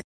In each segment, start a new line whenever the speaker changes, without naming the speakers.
it.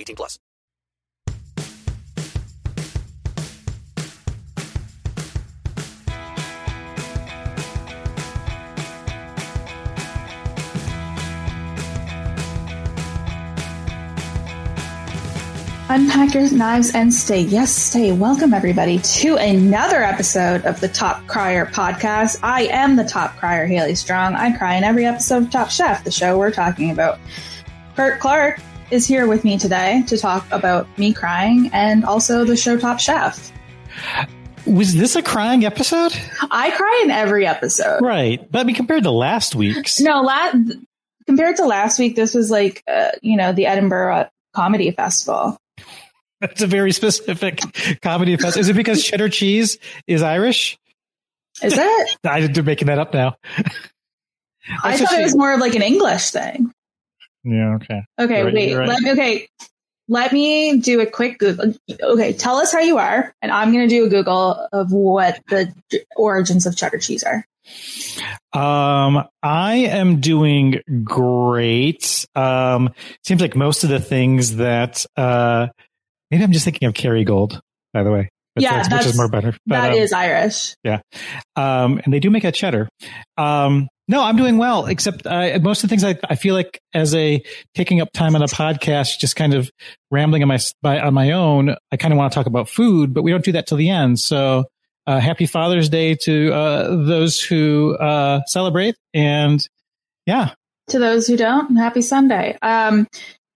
18 plus.
Unpack your knives and stay. Yes, stay. Welcome, everybody, to another episode of the Top Crier podcast. I am the Top Crier, Haley Strong. I cry in every episode of Top Chef, the show we're talking about. Kurt Clark is here with me today to talk about me crying and also the show Top Chef.
Was this a crying episode?
I cry in every episode.
Right. But I mean, compared to last week's.
No, la- compared to last week, this was like, uh, you know, the Edinburgh Comedy Festival.
That's a very specific comedy festival. Is it because cheddar cheese is Irish?
Is it?
I'm making that up now.
I thought it was more of like an English thing.
Yeah. Okay.
Okay.
Right,
wait.
right.
Let me. Okay. Let me do a quick Google. Okay. Tell us how you are, and I'm going to do a Google of what the origins of cheddar cheese are.
Um, I am doing great. Um, seems like most of the things that, uh, maybe I'm just thinking of Kerrygold, by the way. Which,
Yeah,
which is more better.
That
um,
is Irish.
Yeah. Um, and they do make a cheddar. Um, no, I'm doing well, except uh, most of the things I, I feel like as a taking up time on a podcast, just kind of rambling on my, by, on my own, I kind of want to talk about food, but we don't do that till the end. So, uh, happy Father's Day to, uh, those who, uh, celebrate. And yeah,
To those who don't, happy Sunday. Um,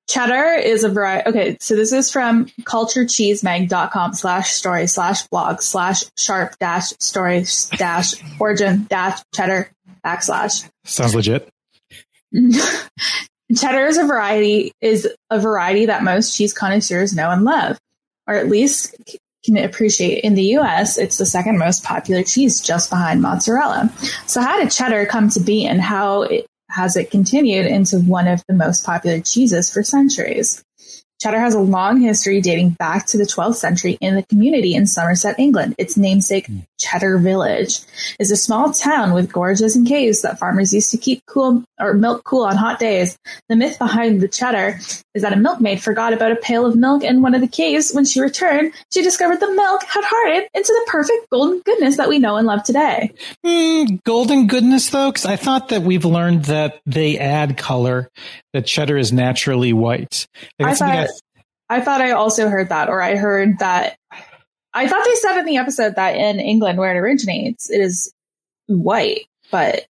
cheddar is a variety. Okay, so this is from culturecheesemag.com slash story slash blog slash sharp dash story dash origin dash cheddar backslash.
sounds legit.
cheddar is a variety is a variety that most cheese connoisseurs know and love, or at least can appreciate. In the U.S., it's the second most popular cheese, just behind mozzarella. So, how did cheddar come to be, and how it, has it continued into one of the most popular cheeses for centuries? Cheddar has a long history dating back to the 12th century in the community in Somerset, England. Its namesake, Cheddar Village, is a small town with gorges and caves that farmers used to keep cool or milk cool on hot days. The myth behind the cheddar is that a milkmaid forgot about a pail of milk in one of the caves. When she returned, she discovered the milk had hardened into the perfect golden goodness that we know and love today.
Mm, golden goodness though, because I thought that we've learned that they add color, that cheddar is naturally white. Like,
I thought, I thought I also heard that, or I heard that. I thought they said in the episode that in England, where it originates, it is white, but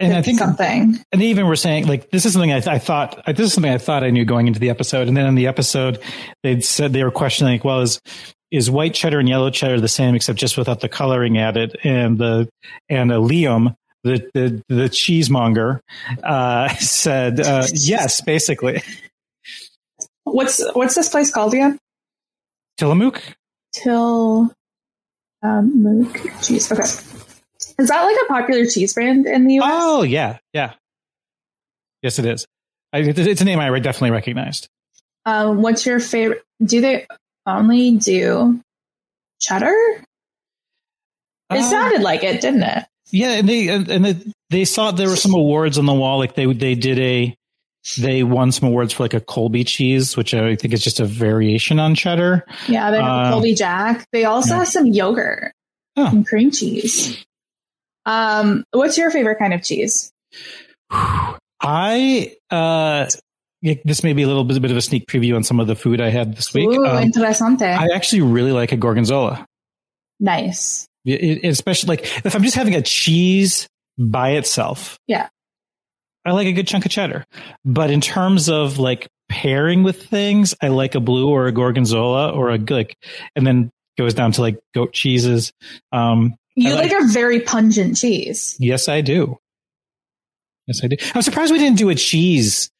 and I think
something.
and they even were saying like this is something I, th- I thought this is something I thought I knew going into the episode, and then in the episode they said they were questioning like, well, is is white cheddar and yellow cheddar the same except just without the coloring added? And the and a Liam. The, the the cheesemonger uh, said uh, yes, basically.
What's what's this place called again?
Tillamook.
Till um, cheese. Okay, is that like a popular cheese brand in the U.S.?
Oh yeah, yeah. Yes, it is. I, it's a name I definitely recognized.
Um, what's your favorite? Do they only do cheddar? It
Uh,
sounded like it, didn't it?
Yeah, and they and and they, they saw there were some awards on the wall. Like they they did a they won some awards for like a Colby cheese, which I think is just a variation on cheddar.
Yeah, they have
Uh,
Colby Jack. They also
yeah.
have some yogurt
Oh.
and cream cheese. Um, what's your favorite kind of cheese?
I uh this may be a little bit, bit of a sneak preview on some of the food I had this week.
Ooh,
Um,
interesante.
I actually really like a gorgonzola.
nice.
It- it- especially like if I'm just having a cheese by itself.
Yeah.
I like a good chunk of cheddar. But in terms of like pairing with things, I like a blue or a gorgonzola or a like, and then goes down to like goat cheeses. Um,
You like,
like-
a very pungent cheese.
yes, I do. Yes, I do. I'm surprised we didn't do a cheese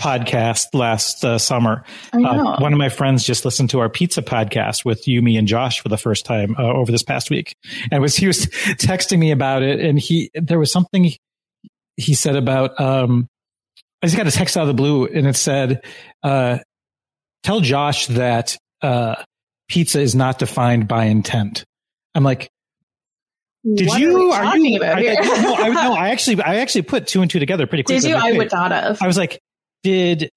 podcast last uh, summer. Uh, one of my friends just listened to our pizza podcast with Yumi and Josh for the first time uh, over this past week, and was he was texting me about it, and he there was something he said about um, I just got a text out of the blue, and it said, uh, "Tell Josh that uh, pizza is not defined by intent." I'm like, "Did
What
you?
Are, talking
you? I, no, I, no, I actually, I actually put two and two together pretty quickly.
Did you? I would not have.
I was like, did,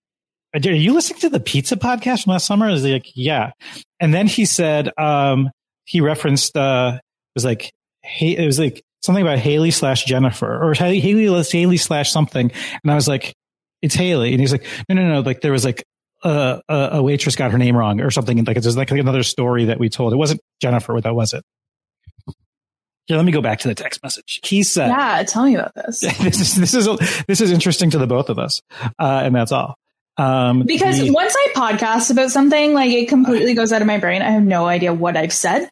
are you listening to the pizza podcast from last summer? Is like, yeah. And then he said, um, he referenced, uh, it was like, hey, it was like something about Haley slash Jennifer or Haley, Haley, slash something. And I was like, it's Haley. And he's like, no, no, no. Like there was like, uh, a, a waitress got her name wrong or something. And Like it's like another story that we told. It wasn't Jennifer. That was it. Here, let me go back to the text message. He said,
yeah, tell me about this.
this is this is this is interesting to the both of us, uh, and that's all. Um,
Because
the-
once I podcast about something, like it completely goes out of my brain. I have no idea what I've said.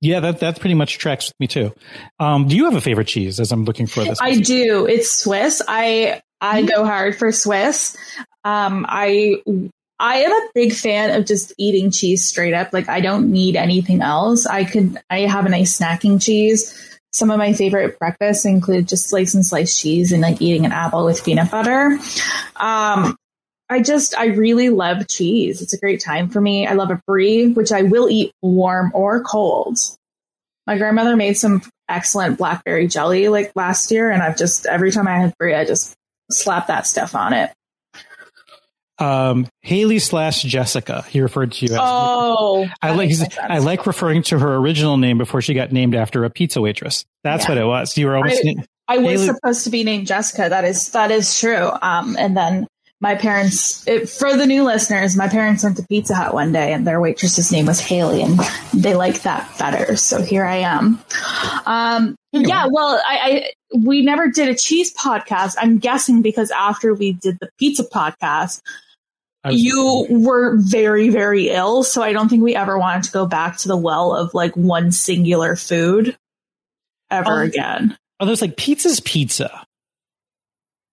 yeah, that that pretty much tracks with me too. Um, do you have a favorite cheese? As I'm looking for this,
I do. It's Swiss. I I go hard for Swiss. Um, I I am a big fan of just eating cheese straight up. Like I don't need anything else. I could I have a nice snacking cheese. Some of my favorite breakfasts include just slicing sliced cheese and like eating an apple with peanut butter. Um, I just I really love cheese. It's a great time for me. I love a brie, which I will eat warm or cold. My grandmother made some excellent blackberry jelly like last year, and I've just every time I have brie, I just slap that stuff on it.
Um, Haley slash Jessica. He referred to you as.
Oh,
I like
makes
he's-
sense.
I like referring to her original name before she got named after a pizza waitress. That's
Yeah.
what it was. You were almost.
I- I was
Haley-
supposed to be named Jessica. That is that is true. Um, and then my parents, it, for the new listeners, my parents went to Pizza Hut one day, and their waitress's name was Haley, and they liked that better. So here I am. Um,
Anyway.
yeah. Well, I, I we never did a cheese podcast. I'm guessing because after we did the pizza podcast, you were very very ill. So I don't think we ever wanted to go back to the well of like one singular food ever
Um,
again.
Oh, there's like pizza's pizza.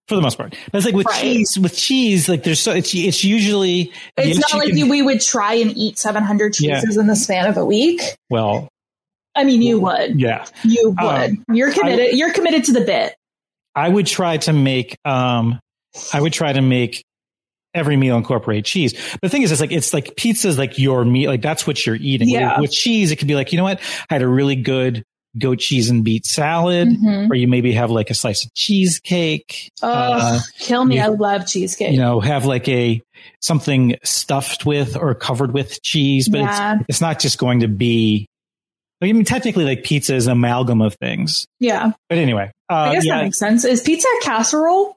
For the most part, but it's like with
Right.
cheese. With cheese, like there's so it's it's usually
It's not like
can-
we would try and eat 700
Yeah.
cheeses in the span of a week.
well,
I mean, you would.
yeah.
You would.
Um,
You're committed. you're committed to the bit.
I would try to make um I would try to make every meal incorporate cheese. But the thing is, it's like it's like pizza's like your meat. like that's what you're eating.
Yeah.
With cheese, it could be like, you know what? I had a really good goat cheese and beet salad,
Mhm.
or you maybe have like a slice of cheesecake.
Oh,
uh,
kill me.
you-
I love cheesecake.
you know, have like a something stuffed with or covered with cheese, but
Yeah.
it's it's not just going to be. I mean, technically, like pizza is an amalgam of things.
yeah.
But anyway, uh,
I guess
yeah,
that makes sense. Is pizza a casserole?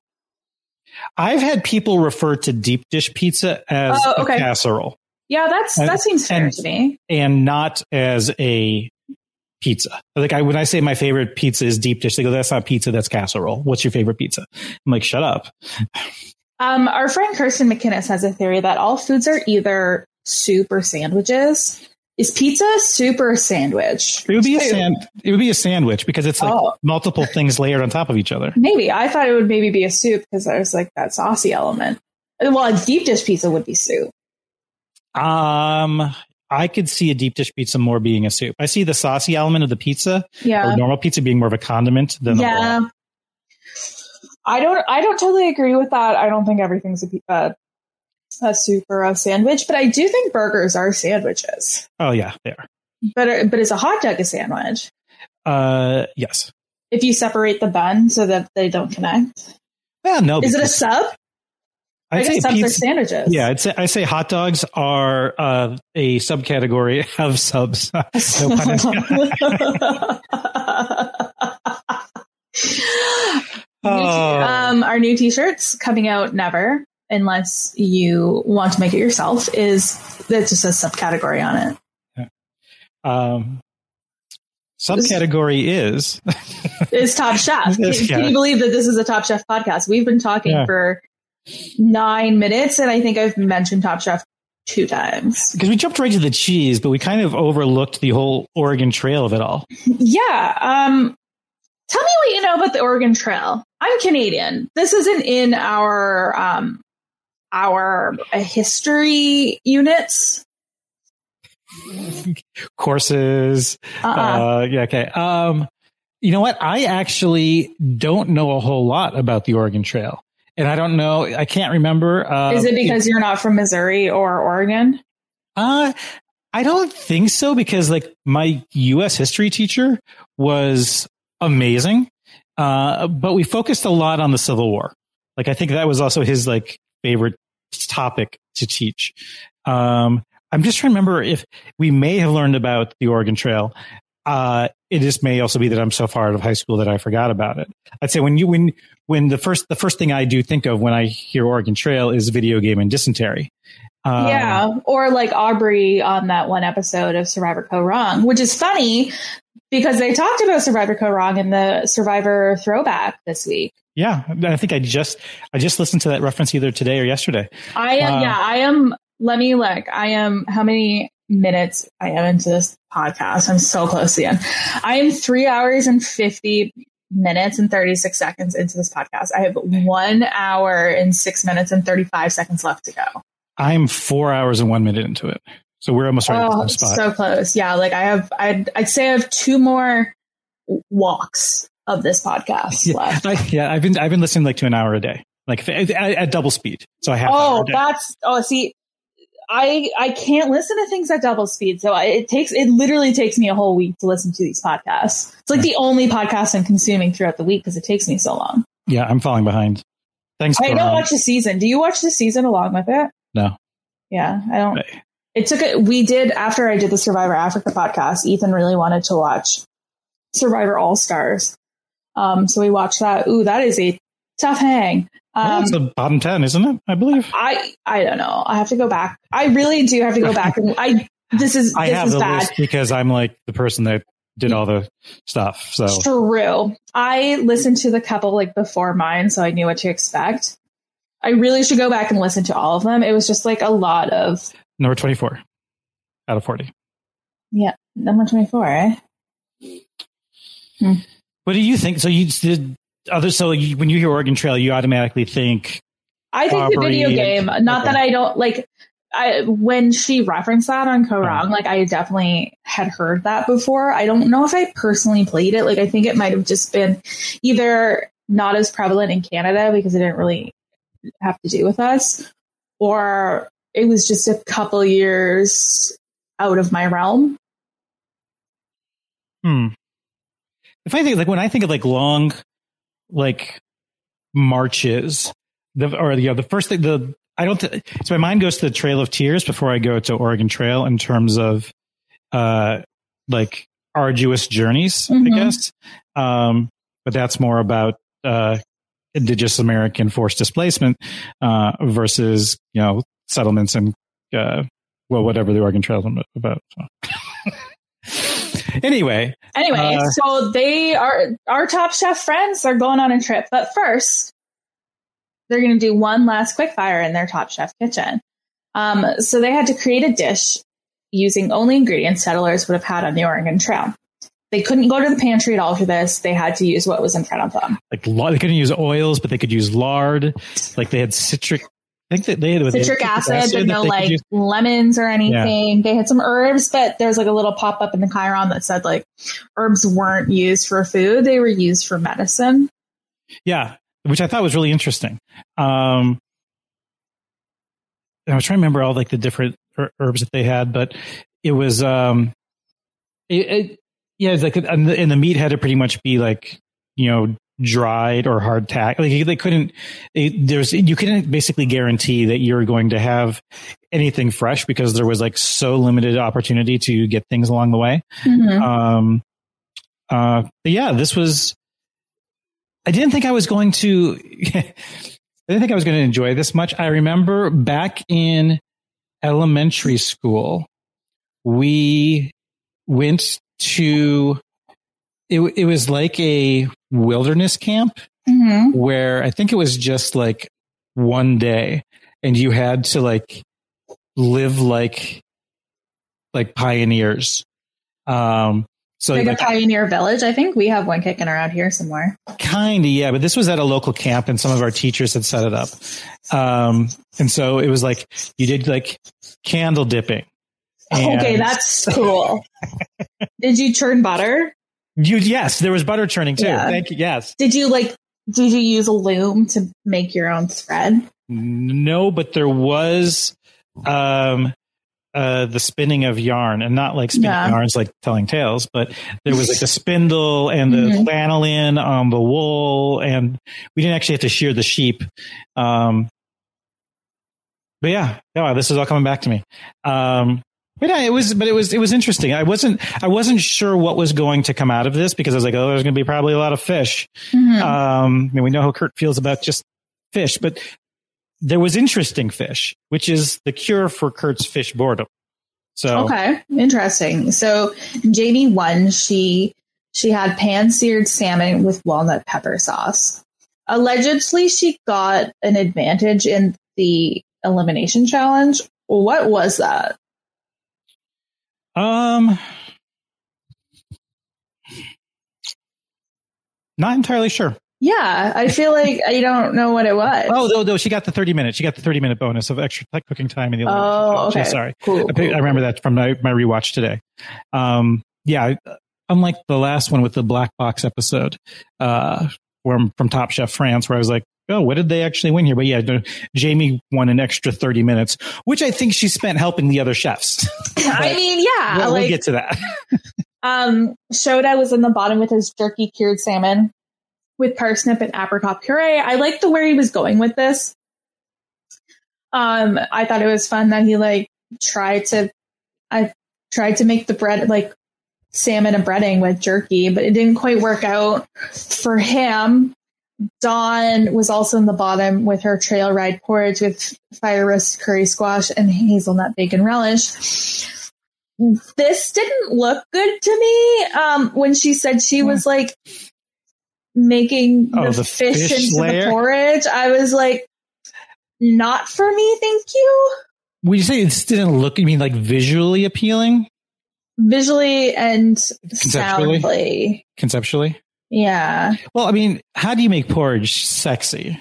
I've had people refer to deep dish pizza as
Oh,
a casserole
Yeah, that's
And-
that seems fair
and-
to me.
and not as a pizza. Like I, when I say my favorite pizza is deep dish, they go, that's not pizza, that's casserole. What's your favorite pizza? I'm like, shut up.
Um, our friend Kirsten McInnes has a theory that all foods are either soup or sandwiches. Is pizza a soup or a sandwich?
It would be a sand, it would be a sandwich because it's like
Oh.
multiple things layered on top of each other.
Maybe I thought it would maybe be a soup because was like that saucy element. Well, a deep dish pizza would be soup.
Um, I could see a deep dish pizza more being a soup. I see the saucy element of the pizza
Yeah,
or normal pizza being more of a condiment than
yeah. I don't. I don't totally agree with that. I don't think everything's a, uh, a soup or a sandwich, but I do think burgers are sandwiches.
Oh yeah, they are.
But but is a hot dog a sandwich?
Uh, yes.
If you separate the bun so that they don't connect,
Well, no.
is it a sub? I
I'd say
guess subs are sandwiches.
Yeah, I'd say I say hot dogs are uh, a subcategory of subs. no pun intended.
New t-
Oh.
um, our new t-shirts coming out never unless you want to make it yourself is that just a subcategory on it.
Um, subcategory is
it's top chef. Can, can you believe that this is a top chef podcast? We've been talking
Yeah.
for nine minutes and i think i've mentioned top chef two times.
Because we jumped right to the cheese, but we kind of overlooked the whole Oregon Trail of it all.
yeah um tell me what you know about the oregon trail. I'm canadian. This isn't in our um our history units
Courses,
uh-uh.
Uh, yeah, okay. Um, you know what? I actually don't know a whole lot about the Oregon Trail, and I don't know. I can't remember. Uh,
Is it because you're not from Missouri or Oregon?
Uh, I don't think so because like my U.S. history teacher was amazing, uh, but we focused a lot on the Civil War. Like I think that was also his like favorite topic to teach. Um, I'm just trying to remember if we may have learned about the Oregon Trail. Uh, it just may also be that I'm so far out of high school that I forgot about it. I'd say when you when when the first the first thing I do think of when I hear Oregon Trail is video game and dysentery. Um,
yeah, or like Aubrey on that one episode of Survivor Kaoh Rong, which is funny because they talked about Survivor Kaoh Rong in the Survivor throwback this week.
Yeah, I think I just I just listened to that reference either today or yesterday.
I am,
Wow.
yeah, I am. Let me look. I am. How many minutes I am into this podcast? I'm so close to the end. I am three hours and fifty minutes and thirty six seconds into this podcast. I have one hour and six minutes and thirty five seconds left to go.
I'm four hours and one minute into it, so we're almost right at
Oh,
the same spot.
so close. Yeah, like I have, I'd, I'd say I have two more walks of this podcast
yeah,
left.
I, yeah, I've been I've been listening like to an hour a day, like at, at double speed. So I have.
Oh, that's oh, see, I I can't listen to things at double speed, so I, it takes it literally takes me a whole week to listen to these podcasts. It's like the only podcast I'm consuming throughout the week because it takes me so long.
yeah, I'm falling behind. Thanks.
I don't watch the season. Do you watch the season along with it?
No.
Yeah, I don't. It took it. We did after I did the Survivor Africa podcast. Ethan really wanted to watch Survivor All Stars, um, so we watched that. Ooh, that is a tough hang. Um,
it's the bottom ten, isn't it? I believe.
I I don't know. I have to go back. I really do have to go back and I. This is
I
this
have
is
the
bad.
list because I'm like the person that did all the stuff. So
True. I listened to the couple like before mine, so I knew what to expect. I really should go back and listen to all of them. It was just like a lot of
number twenty four out of forty.
yeah, number twenty four. Eh?
What do you think? So you did other. So you, when you hear Oregon Trail, you automatically think
I think the video
and-
game. Not
okay.
that I don't like. I when she referenced that on Kaoh Rong, like I definitely had heard that before. I don't know if I personally played it. Like I think it might have just been either not as prevalent in Canada because it didn't really have to do with us, or it was just a couple years out of my realm.
Hmm. If I think like when I think of like long, like marches, the or you know the first thing the I don't th- so my mind goes to the Trail of Tears before I go to Oregon Trail in terms of uh like arduous journeys,
Mhm.
I guess. Um, but that's more about uh indigenous American forced displacement uh versus you know settlements and uh well whatever the Oregon Trail is about. So. anyway,
Anyway,
Uh,
so they are our top chef friends are going on a trip, but first they're going to do one last quick fire in their top chef kitchen. Um, so they had to create a dish using only ingredients settlers would have had on the Oregon Trail. They couldn't go to the pantry at all for this. They had to use what was in front of them.
like they couldn't use oils, but they could use lard. Like they had citric. I think that they had
Citric acid, but no like
use.
lemons or anything. They had some herbs, but there's like a little pop up in the Chiron that said like herbs weren't used for food; they were used for medicine.
Yeah, which I thought was really interesting. Um, I was trying to remember all like the different her- herbs that they had, but it was um, it, it yeah, it's like and the, and the meat had to pretty much be like you know dried or hard tack. Like they couldn't. It, there's you couldn't basically guarantee that you're going to have anything fresh because there was like so limited opportunity to get things along the way.
Mhm.
Um, uh, but yeah, this was. I didn't think I was going to. I didn't think I was going to enjoy this much. I remember back in elementary school, we went to. It, it was like a wilderness camp
Mhm.
where I think it was just like one day, and you had to like live like like pioneers. Um, so
Like,
like,
a pioneer village. I think we have one kicking around here somewhere.
Kind of, yeah. But this was at a local camp, and some of our teachers had set it up. Um, and so it was like you did like candle dipping.
okay, that's cool. Did you churn butter?
You. Yes, there was butter churning too.
Yeah.
Thank you. Yes,
Did you like? Did you use a loom to make your own thread?
no, but there was um, uh, the spinning of yarn, and not like spinning
Yeah.
yarns like telling tales, but there was like the spindle and the
Mhm.
lanolin on the wool, and we didn't actually have to shear the sheep. Um, but yeah, yeah, this is all coming back to me. Um, yeah, it was, but it was, it was interesting. I wasn't, I wasn't sure what was going to come out of this because I was like, oh, there's going to be probably a lot of fish.
Mhm.
Um, and we know how Kurt feels about just fish, but there was interesting fish, which is the cure for Kurt's fish boredom. So,
Okay, interesting. So Jamie won. She she had pan seared salmon with walnut pepper sauce. Allegedly, she got an advantage in the elimination challenge. What was that?
Um, not entirely sure.
Yeah, I feel like I don't know what it was.
Oh, no, no, she got the 30 minutes. She got the 30 minute bonus of extra cooking time in the
Oh. Okay.
sorry.
cool.
I, pick- I remember that from my, my rewatch today. Um, yeah, unlike the last one with the black box episode, uh, from, from Top Chef France, where I was like, oh, what did they actually win here? But yeah, Jamie won an extra 30 minutes, which I think she spent helping the other chefs.
I mean, yeah,
we'll, we'll get to that.
Um, Shota was in the bottom with his jerky cured salmon with parsnip and apricot puree. I liked the where he was going with this. Um, I thought it was fun that he like tried to, I tried to make the bread like salmon and breading with jerky, but it didn't quite work out for him. Dawn was also in the bottom with her trail ride porridge with fire roast curry squash and hazelnut bacon relish this didn't look good to me. Um, when she said she was like making
Oh,
the,
the
fish,
fish
into
layer?
the porridge, I was like, not for me, thank you.
Would you say it didn't look, I mean, like visually appealing
Visually and
Conceptually?
soundly,
conceptually?
Yeah.
Well, I mean, how do you make porridge sexy?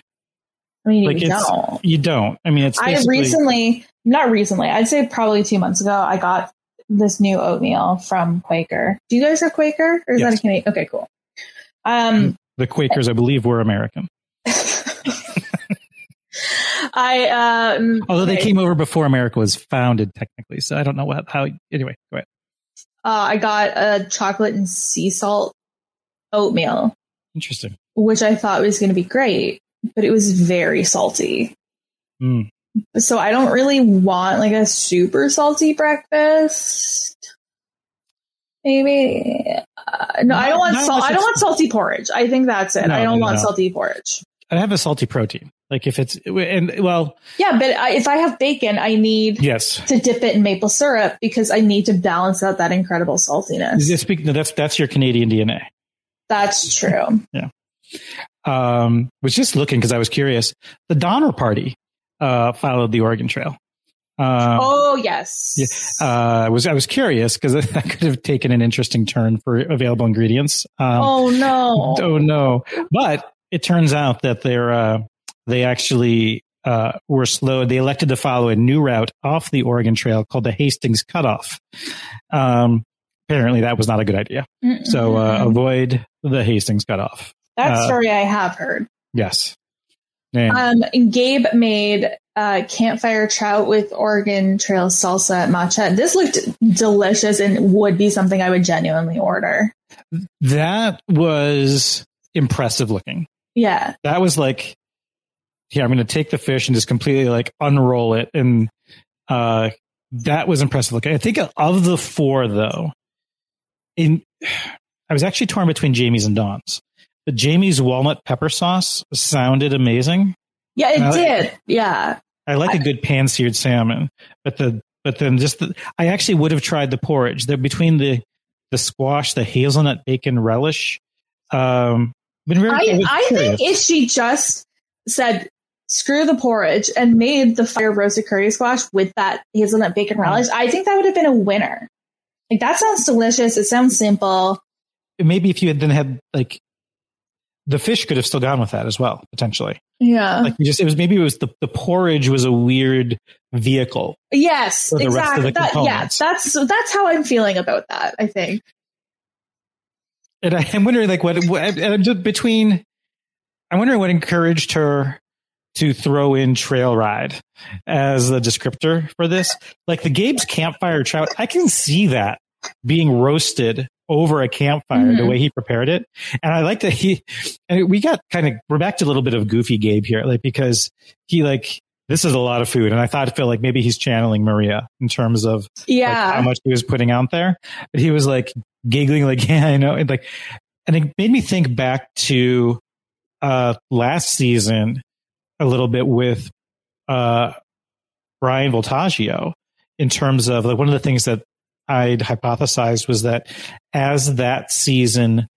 I mean,
Like
you don't.
you don't. I mean, it's
I recently, not recently, I'd say probably two months ago, I got this new oatmeal from Quaker. Do you guys have Quaker, or is that a Canadian? Okay, cool. Um,
the Quakers, I believe, were American.
I um,
Although they
okay.
came over before America was founded, technically. So I don't know what, how, anyway, go ahead.
uh, I got a chocolate and sea salt oatmeal,
Interesting.
which I thought was going to be great, but it was very salty.
Mm.
So I don't really want like a super salty breakfast. Maybe uh, no, I don't want salt. I don't want salty porridge. I think that's it.
No,
I don't
no,
want
no.
salty porridge.
I have a salty protein. Like if it's, and well,
Yeah, but I, if I have bacon, I need
yes.
to dip it in maple syrup because I need to balance out that incredible saltiness.
No, that's, that's your Canadian DNA.
That's true. Yeah.
Um, was just looking because I was curious. The Donner Party, uh, followed the Oregon Trail. Um,
oh yes.
Yeah, uh, I was I was curious because that could have taken an interesting turn for available ingredients. Um,
oh no.
oh no! But it turns out that they're uh, they actually uh, were slow. They elected to follow a new route off the Oregon Trail called the Hastings Cutoff. Um, apparently, that was not a good idea. So uh, avoid the Hastings Cutoff.
that
uh,
story I have heard.
Yes. And
Um, and Gabe made uh, campfire trout with Oregon Trail salsa macha. This looked delicious and would be something I would genuinely order.
that was impressive looking.
Yeah.
that was like here i'm going to take the fish and just completely like unroll it and uh that was impressive looking i think of the four though in i was actually torn between jamie's and dawn's but Jamie's walnut pepper sauce sounded amazing.
Yeah, it did. Yeah.
I like a good pan seared salmon, but the but then just the, I actually would have tried the porridge. The between the the squash, the hazelnut bacon relish. Um, been very.
I, I think if she just said screw the porridge and made the fire roasted curry squash with that hazelnut bacon
Mm.
relish, I think that would have been a winner. Like that sounds delicious. It sounds simple.
maybe if you had then had like the fish could have still gone with that as well potentially.
Yeah.
Like you just it was maybe it was the the porridge was a weird vehicle.
yes.
for the rest of
Exactly. That, yeah. That's that's how I'm feeling about that. I think.
And I, I'm wondering like what, what and I'm just between. I'm wondering what encouraged her to throw in trail ride as the descriptor for this. Like the Gabe's campfire trout, I can see that being roasted over a campfire the
Mhm.
way he prepared it. And I like that he, and we got kind of, we're back to a little bit of goofy Gabe here, like because he like, this is a lot of food. And I thought, I feel like maybe he's channeling Maria in terms of like,
Yeah.
how much he was putting out there. But he was like giggling, like, yeah, I know. And like, and it made me think back to uh last season a little bit with uh Bryan Voltaggio in terms of like one of the things that I'd hypothesized was that as that season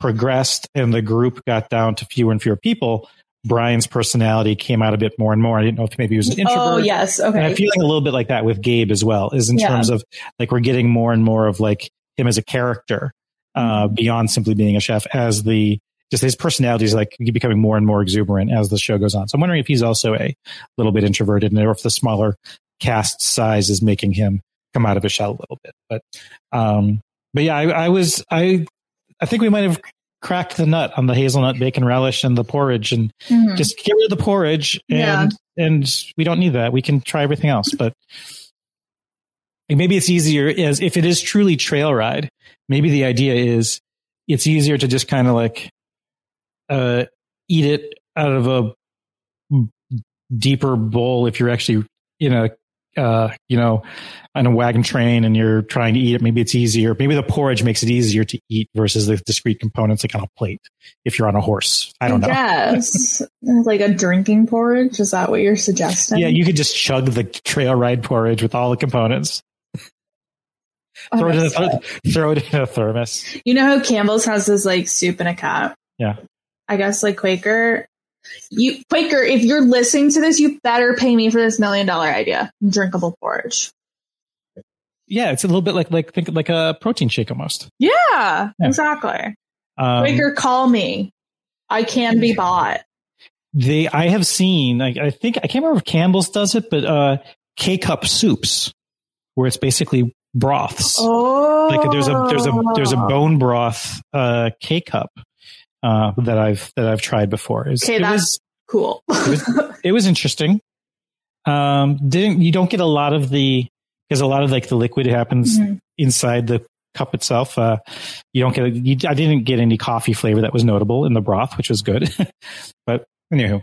progressed and the group got down to fewer and fewer people, Bryan's personality came out a bit more and more. I didn't know if maybe he was an introvert.
oh yes.
And I'm feeling a little bit like that with Gabe as well, is in
Yeah.
terms of like we're getting more and more of like him as a character uh,
Mm-hmm.
beyond simply being a chef as the just his personality is like becoming more and more exuberant as the show goes on. So I'm wondering if he's also a little bit introverted and or if the smaller cast size is making him come out of his shell a little bit. But um, but yeah, I, I was I I think we might have cracked the nut on the hazelnut bacon relish and the porridge and
Mhm.
just get rid of the porridge and
Yeah.
and we don't need that we can try everything else but maybe it's easier as if it is truly trail ride maybe the idea is it's easier to just kind of like uh eat it out of a deeper bowl if you're actually in a uh you know on a wagon train and you're trying to eat it maybe it's easier maybe the porridge makes it easier to eat versus the discrete components like on a plate if you're on a horse i don't know
Yes. like a drinking porridge. Is that what you're suggesting?
Yeah, you could just chug the trail ride porridge with all the components.
Oh,
Throw it, in a, th- throw it in a thermos.
You know how Campbell's has this like soup in a cup.
Yeah.
I guess like Quaker. You Quaker, if you're listening to this, you better pay me for this million dollar idea. Drinkable porridge.
Yeah, it's a little bit like like think like a protein shake almost.
Yeah,
Yeah.
exactly.
Um,
Quaker, call me. I can be bought.
they, I have seen. I, I think I can't remember if Campbell's does it, but uh, K cup soups, where it's basically broths.
Oh,
Like there's a there's a there's a bone broth uh, K cup uh, that I've that I've tried before. It's-
Okay,
it
that's
was
cool.
it was interesting. Um, didn't you don't get a lot of the because a lot of like the liquid happens
Mhm.
inside the cup itself. Uh, you don't get you, I didn't get any coffee flavor that was notable in the broth, which was good. but anywho,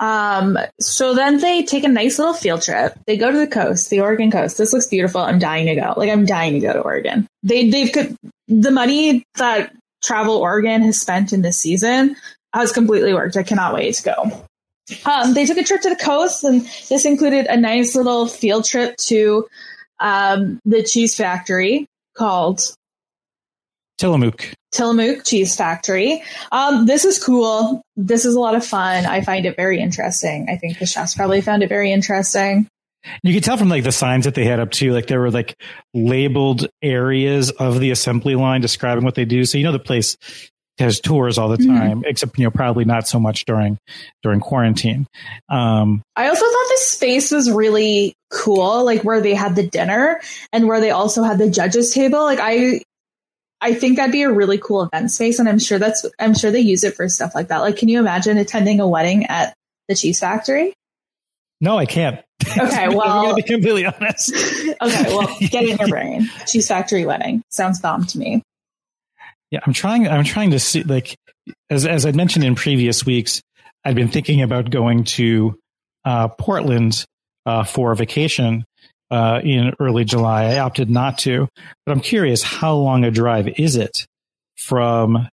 Um, so then they take a nice little field trip. They go to the coast, the Oregon coast. This looks beautiful. I'm dying to go. Like I'm dying to go to Oregon. They they've the money that Travel Oregon has spent in this season has completely worked. I cannot wait to go. Um, they took a trip to the coast, and this included a nice little field trip to um, the cheese factory called
Tillamook.
Tillamook Cheese Factory. Um, this is cool. This is a lot of fun. I find it very interesting. I think the chefs probably found it very interesting.
You could tell from like the signs that they had up too, like there were like labeled areas of the assembly line describing what they do. So you know the place has tours all the time, mm-hmm. except you know probably not so much during during quarantine. Um,
I also thought the space was really cool, like where they had the dinner and where they also had the judges table. Like I I think that'd be a really cool event space, and I'm sure that's I'm sure they use it for stuff like that. Like, can you imagine attending a wedding at the cheese factory?
No, I can't.
Okay, well,
I'm gonna be completely honest.
okay, well, get in your brain. Cheese factory wedding sounds bomb to me.
Yeah, I'm trying. I'm trying to see, like, as as I mentioned in previous weeks, I've been thinking about going to uh, Portland uh, for a vacation, uh, in early July. I opted not to, but I'm curious how long a drive is it from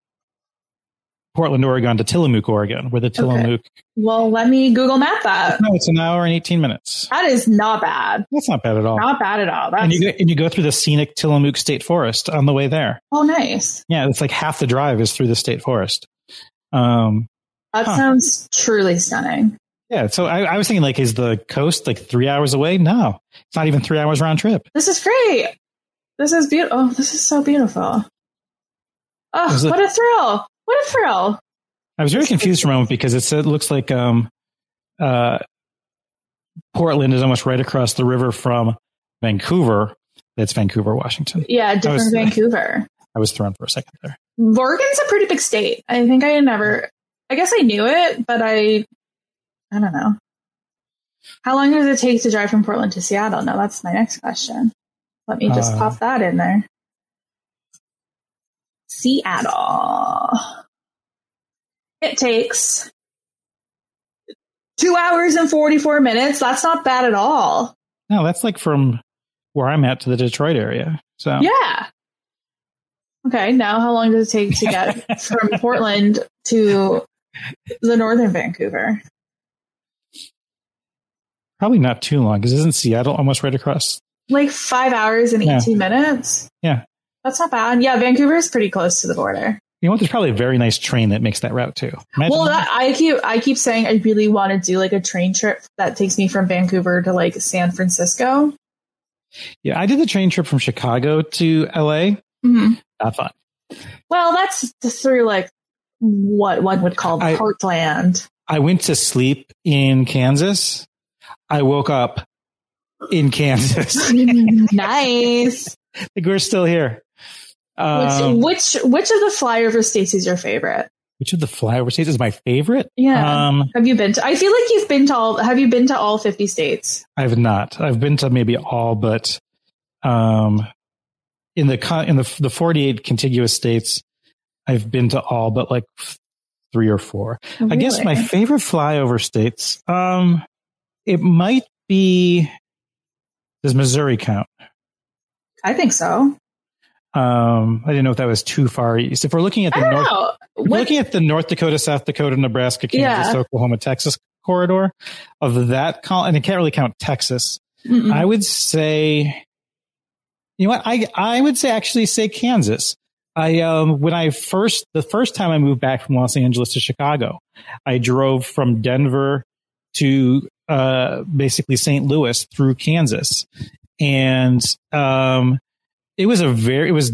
Portland, Oregon to Tillamook, Oregon, where the Tillamook. Okay.
Well, let me Google map that.
No, it's an hour and 18 minutes.
That is not bad.
That's not bad at all.
Not bad at all. That's...
And, you go, and you go through the scenic Tillamook State Forest on the way there.
Oh, nice.
Yeah, it's like half the drive is through the state forest. Um,
that huh. sounds truly stunning.
Yeah. So I, I, was thinking, like, is the coast like three hours away? No, it's not even three hours round trip.
This is great. This is beautiful. Oh, this is so beautiful. Oh, what a thrill. What a thrill.
I was very confused for a moment because it said, looks like, um, uh, Portland is almost right across the river from Vancouver. That's Vancouver, Washington.
Yeah, different was, Vancouver.
I was thrown for a second there.
Oregon's a pretty big state. I think I never, I guess I knew it, but I I don't know. How long does it take to drive from Portland to Seattle? No, that's my next question. Let me just uh, pop that in there. Seattle. It takes two hours and 44 minutes. That's not bad at all.
No, that's like from where I'm at to the Detroit area. So,
yeah. Okay. Now, how long does it take to get from Portland to the northern Vancouver?
Probably not too long because isn't Seattle almost right across?
Like five hours and 18 yeah. minutes.
Yeah.
That's not bad. Yeah, Vancouver is pretty close to the border.
You know? There's probably a very nice train that makes that route too.
Imagine well, that, I keep I keep saying I really want to do like a train trip that takes me from Vancouver to like San Francisco.
Yeah, I did the train trip from Chicago to LA.
Mm-hmm.
Not fun.
Well, that's through like what one would call I, Heartland.
I went to sleep in Kansas I woke up in Kansas.
nice.
I think we're still here.
Um, which, which which of the flyover states is your favorite?
Which of the flyover states is my favorite?
Yeah. Um, have you been to? I feel like you've been to all. Have you been to all fifty states?
I've not. I've been to maybe all, but um, in the in the the forty eight contiguous states, I've been to all, but like three or four. Really? I guess my favorite flyover states. Um, it might be. Does Missouri count?
I think so.
Um, I didn't know if that was too far east. If we're looking at the north, we're looking at the North Dakota, South Dakota, Nebraska, Kansas, yeah. Oklahoma, Texas corridor of that, col- and it can't really count Texas. Mm-mm. I would say, you know what? I I would say actually say Kansas. I um when I first the first time I moved back from Los Angeles to Chicago, I drove from Denver to uh, basically St. Louis through Kansas, and um, it was a very it was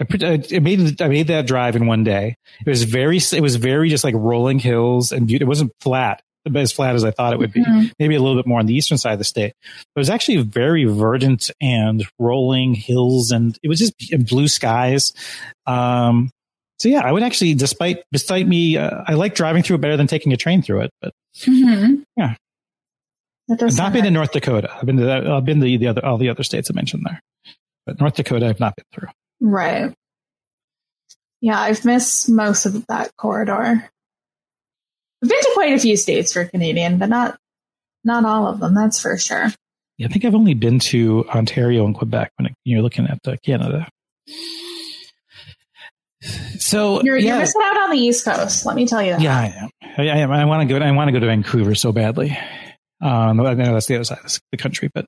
I made I made that drive in one day. It was very it was very just like rolling hills and it wasn't flat as flat as I thought it would be.
Mhm.
Maybe a little bit more on the eastern side of the state. But it was actually very verdant and rolling hills, and it was just blue skies. Um, so yeah, I would actually, despite despite me, uh, I like driving through it better than taking a train through it. But
Mhm.
Yeah.
That does
I've not been to
right.
North Dakota. I've been to that, I've been to the other all the other states I mentioned there, but North Dakota I've not been through.
Right. Yeah, I've missed most of that corridor. I've been to quite a few states for Canadian, but not not all of them. That's for sure.
Yeah, I think I've only been to Ontario and Quebec when it, you're looking at uh, Canada. So
You're,
yeah,
you're missing out on the East Coast. Let me tell you that.
yeah, I am. I, I am. I want to go. I want to go to Vancouver so badly. Um, I know that's the other side of the country, but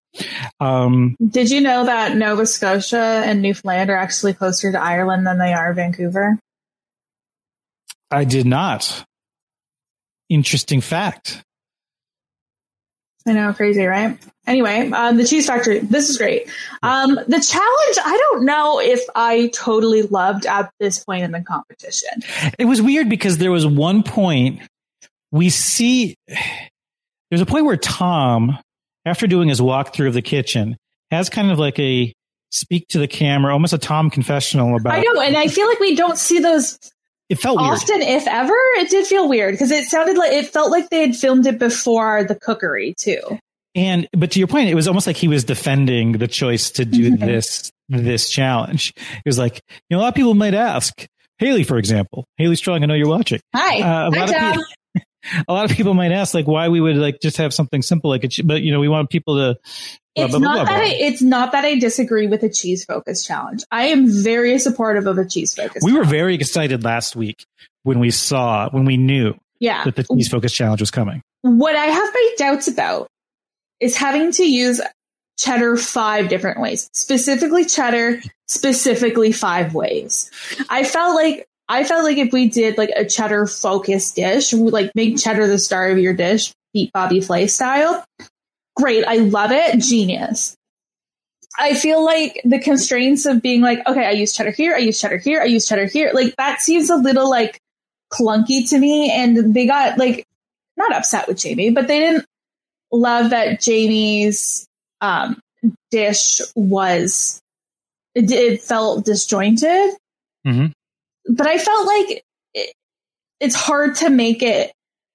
um,
Did you know that Nova Scotia and Newfoundland are actually closer to Ireland than they are Vancouver?
I did not. Interesting fact.
I know, crazy, right? Anyway, um, the cheese factory. This is great. Um, the challenge. I don't know if I totally loved at this point in the competition.
It was weird because there was one point we see there's a point where Tom, after doing his walkthrough of the kitchen, has kind of like a speak to the camera, almost a Tom confessional about
I know, and I feel like we don't see those
it felt weird.
often, if ever. It did feel weird because it sounded like it felt like they had filmed it before the cookery too.
And but to your point, it was almost like he was defending the choice to do
Mhm.
this this challenge. It was like, you know, a lot of people might ask, Haley, for example, Haley Strong, I know you're watching.
Hi,
Uh, a
hi,
lot of
Tom.
people- A lot of people might ask, like, why we would like just have something simple like a, ch- but you know, we want people to.
It's
blah, blah,
not
blah,
that. I, it's not that I disagree with a cheese focus challenge. I am very supportive of a cheese focus.
We were very excited last week when we saw when we knew
yeah.
that the cheese focus challenge was coming.
What I have my doubts about is having to use cheddar five different ways, specifically cheddar, specifically five ways. I felt like I felt like if we did like a cheddar focused dish, like make cheddar the star of your dish, beat Bobby Flay style. Great, I love it, genius. I feel like the constraints of being like, okay, I use cheddar here, I use cheddar here, I use cheddar here, like that seems a little like clunky to me. And they got like not upset with Jamie, but they didn't love that Jamie's um, dish was it, it felt disjointed.
Mhm.
But I felt like it, it's hard to make it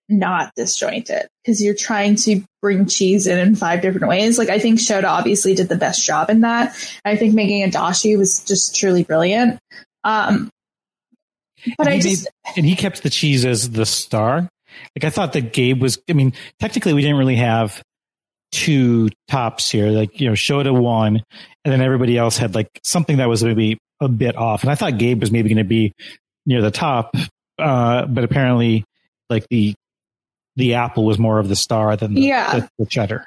not disjointed because you're trying to bring cheese in in five different ways. Like I think Shota obviously did the best job in that. I think making a dashi was just truly brilliant. Um, but
And
I just
made- and he kept the cheese as the star. Like I thought that Gabe was. I mean, technically, we didn't really have two tops here. Like you know, Shota won, and then everybody else had like something that was maybe a bit off. And I thought Gabe was maybe going to be near the top, uh, but apparently, like the the apple was more of the star than the,
Yeah.
the, the cheddar.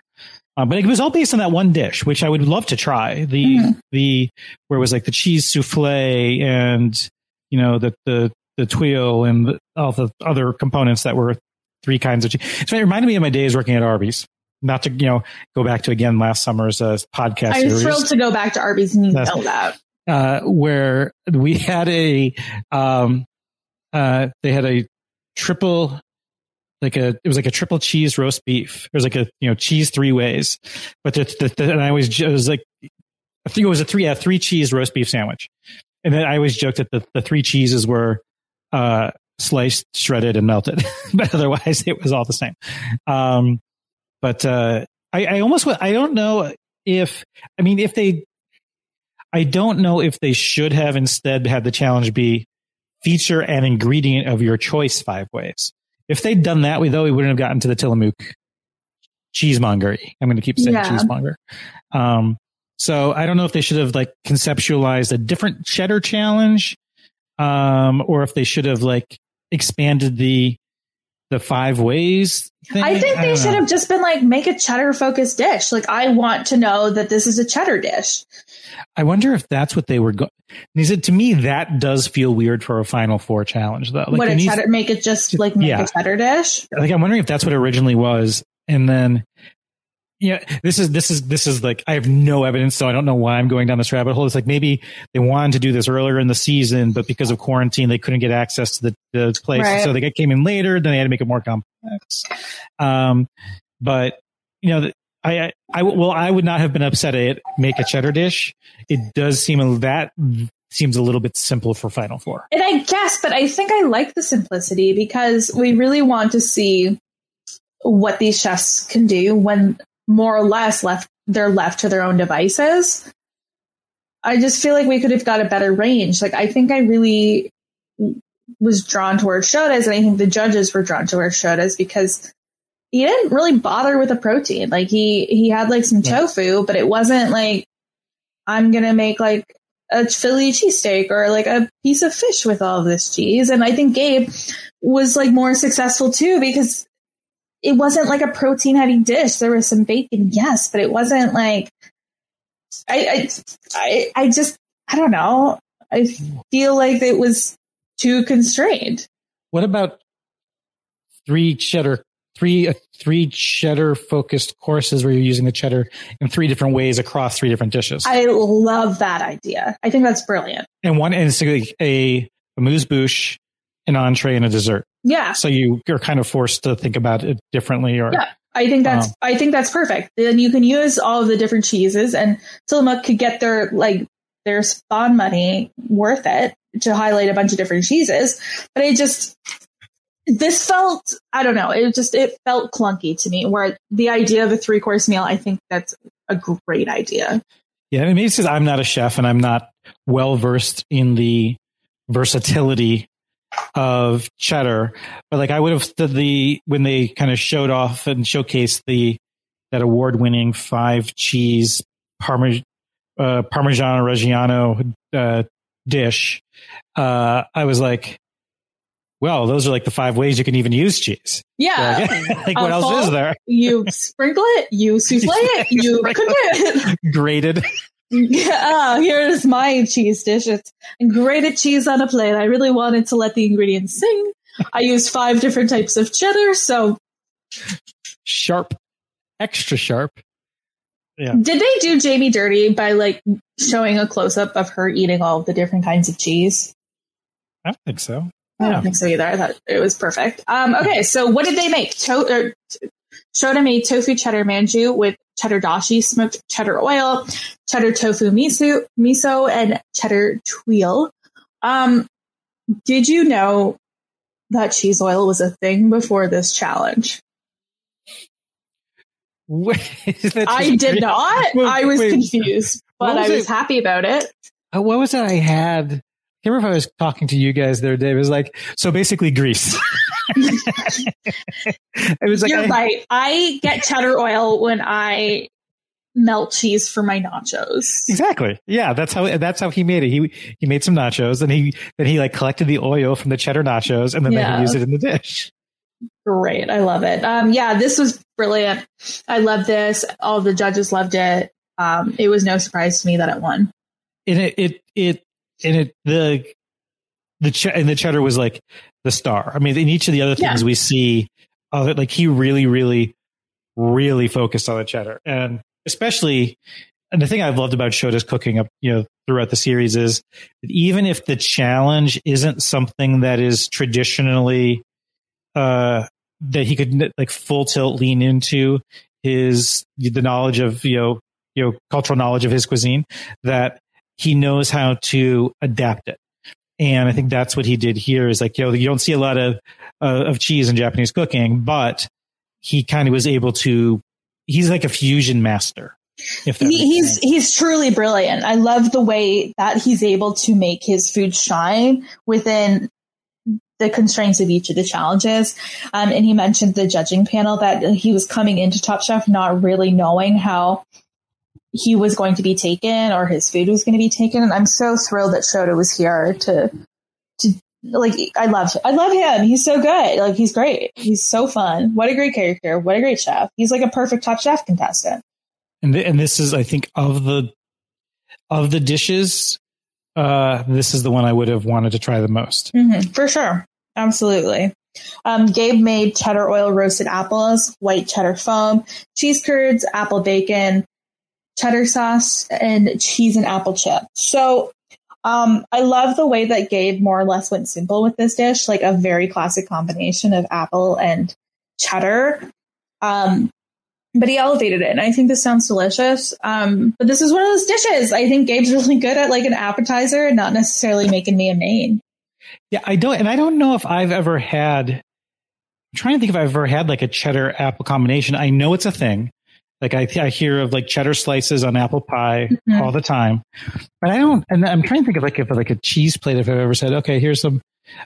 Uh, but it was all based on that one dish, which I would love to try. The
Mhm.
the where it was like the cheese souffle and you know the the the tuile and the, all the other components that were three kinds of cheese. So it reminded me of my days working at Arby's. Not to you know go back to again last summer's uh, podcast
I'm
series
thrilled to go back to Arby's and you know that.
Uh, where we had a um, uh, they had a triple like a it was like a triple cheese roast beef. It was like a you know cheese three ways, but the, the, the, and I always it was like I think it was a three a three cheese roast beef sandwich, and then I always joked that the, the three cheeses were uh, sliced, shredded, and melted, but otherwise it was all the same. Um, but uh, I, I almost I don't know if I mean if they I don't know if they should have instead had the challenge be feature an ingredient of your choice five ways. If they'd done that, we though we wouldn't have gotten to the Tillamook cheesemongery. I'm going to keep saying
Yeah.
cheesemonger. Um, so I don't know if they should have like conceptualized a different cheddar challenge, um, or if they should have like expanded the the five ways. Thing.
I think they should
know.
have just been like, make a cheddar focused dish. Like, I want to know that this is a cheddar dish.
I wonder if that's what they were going. He said to me that does feel weird for a Final Four challenge though. Like
what a cheddar, make it just like make
Yeah.
a cheddar dish.
like I'm wondering if that's what originally was, and then yeah, this is this is this is like I have no evidence, so I don't know why I'm going down this rabbit hole. It's like maybe they wanted to do this earlier in the season, but because of quarantine, they couldn't get access to the, the place,
Right.
so they came in later. Then they had to make it more complex. Um, but you know, I, I I well, I would not have been upset at it. Make a cheddar dish. It does seem a, that seems a little bit simple for Final Four.
And I guess, but I think I like the simplicity because we really want to see what these chefs can do when more or less left they're left to their own devices. I just feel like we could have got a better range. Like I think I really was drawn towards Shota's, and I think the judges were drawn towards Shota's because he didn't really bother with the protein. Like he he had like some
Yeah.
tofu, but it wasn't like I'm gonna make like a Philly cheesesteak or like a piece of fish with all of this cheese. And I think Gabe was like more successful too because it wasn't like a protein heavy dish. There was some bacon, yes, but it wasn't like I I I, I just I don't know. I feel like it was too constrained.
What about three cheddar, three, uh, three cheddar focused courses where you're using the cheddar in three different ways across three different dishes?
I love that idea. I think that's brilliant.
and one, and it's like a, a mousse bouche, an entree, and a dessert.
Yeah.
So you you're kind of forced to think about it differently or,
Yeah. I think that's
Wow.
I think that's perfect. Then you can use all of the different cheeses, and Tillamook could get their like their spawn money worth it to highlight a bunch of different cheeses. But I just this felt I don't know. It just it felt clunky to me. Where the idea of a three course meal, I think that's a great idea.
yeah. I mean, maybe it's because I'm not a chef and I'm not well versed in the versatility of cheddar, but like I would have the, the when they kind of showed off and showcased the that award winning five cheese parme, uh, Parmigiano Reggiano uh, dish. Uh, I was like, well, those are like the five ways you can even use cheese.
Yeah.
Like, like what
Uh,
else is there?
You sprinkle it, you souffle it, you cook it.
Grated.
Yeah, here's my cheese dish. It's grated cheese on a plate. I really wanted to let the ingredients sing. I used five different types of cheddar. So,
sharp, extra sharp. Yeah.
did they do Jamie dirty by like showing a close up of her eating all the different kinds of cheese?
I don't think so.
I don't think so either. I thought it was perfect. Um, okay, so what did they make? To- or, t- Shota made tofu cheddar manju with cheddar dashi, smoked cheddar oil, cheddar tofu miso, miso and cheddar tuile. Um, did you know that cheese oil was a thing before this challenge?
Wait,
I did not.
Wait,
I was
wait.
confused, but
was
I was
it?
happy about it.
Uh, what was it I had? I remember if I was talking to you guys the other day. It was like, so basically grease. it was like,
You're
I-
right. I get cheddar oil when I melt cheese for my nachos.
exactly. Yeah. That's how, that's how he made it. He, he made some nachos and he, then he like collected the oil from the cheddar nachos and then they
Yeah.
could use it in the dish.
Great. I love it. Um, yeah, this was brilliant. I love this. All the judges loved it. Um, it was no surprise to me that it won.
And it, it, it, and it, the, the, ch- and the cheddar was like the star. I mean, in each of the other things
Yeah.
we see, uh, like he really, really, really focused on the cheddar and especially, and the thing I've loved about Shota's cooking up, you know, throughout the series is that even if the challenge isn't something that is traditionally, uh, that he could like full tilt lean into his, the knowledge of, you know, you know, cultural knowledge of his cuisine, that he knows how to adapt it. And I think that's what he did here is like, you know, you don't see a lot of, uh, of cheese in Japanese cooking, but he kind of was able to, he's like a fusion master. If
He, he's he's truly brilliant. I love the way that he's able to make his food shine within the constraints of each of the challenges. Um, and he mentioned the judging panel that he was coming into Top Chef not really knowing how he was going to be taken or his food was going to be taken. And I'm so thrilled that Shota was here to to like I love I love him. He's so good. Like he's great. He's so fun. What a great character. What a great chef. He's like a perfect Top Chef contestant.
and th- and this is I think of the of the dishes, uh, this is the one I would have wanted to try the most.
hmm for sure. Absolutely. Um, Gabe made cheddar oil roasted apples, white cheddar foam, cheese curds, apple bacon, cheddar sauce, and cheese and apple chip. So um, I love the way that Gabe more or less went simple with this dish, like a very classic combination of apple and cheddar. Um, but he elevated it, and I think this sounds delicious. Um, but this is one of those dishes. I think Gabe's really good at like an appetizer and not necessarily making me a main.
Yeah, I don't, and I don't know if I've ever had. I'm trying to think if I've ever had like a cheddar apple combination. I know it's a thing. Like I, I hear of like cheddar slices on apple pie
Mhm.
all the time, but I don't. And I'm trying to think of like if like a cheese plate. If I've ever said, okay, here's some.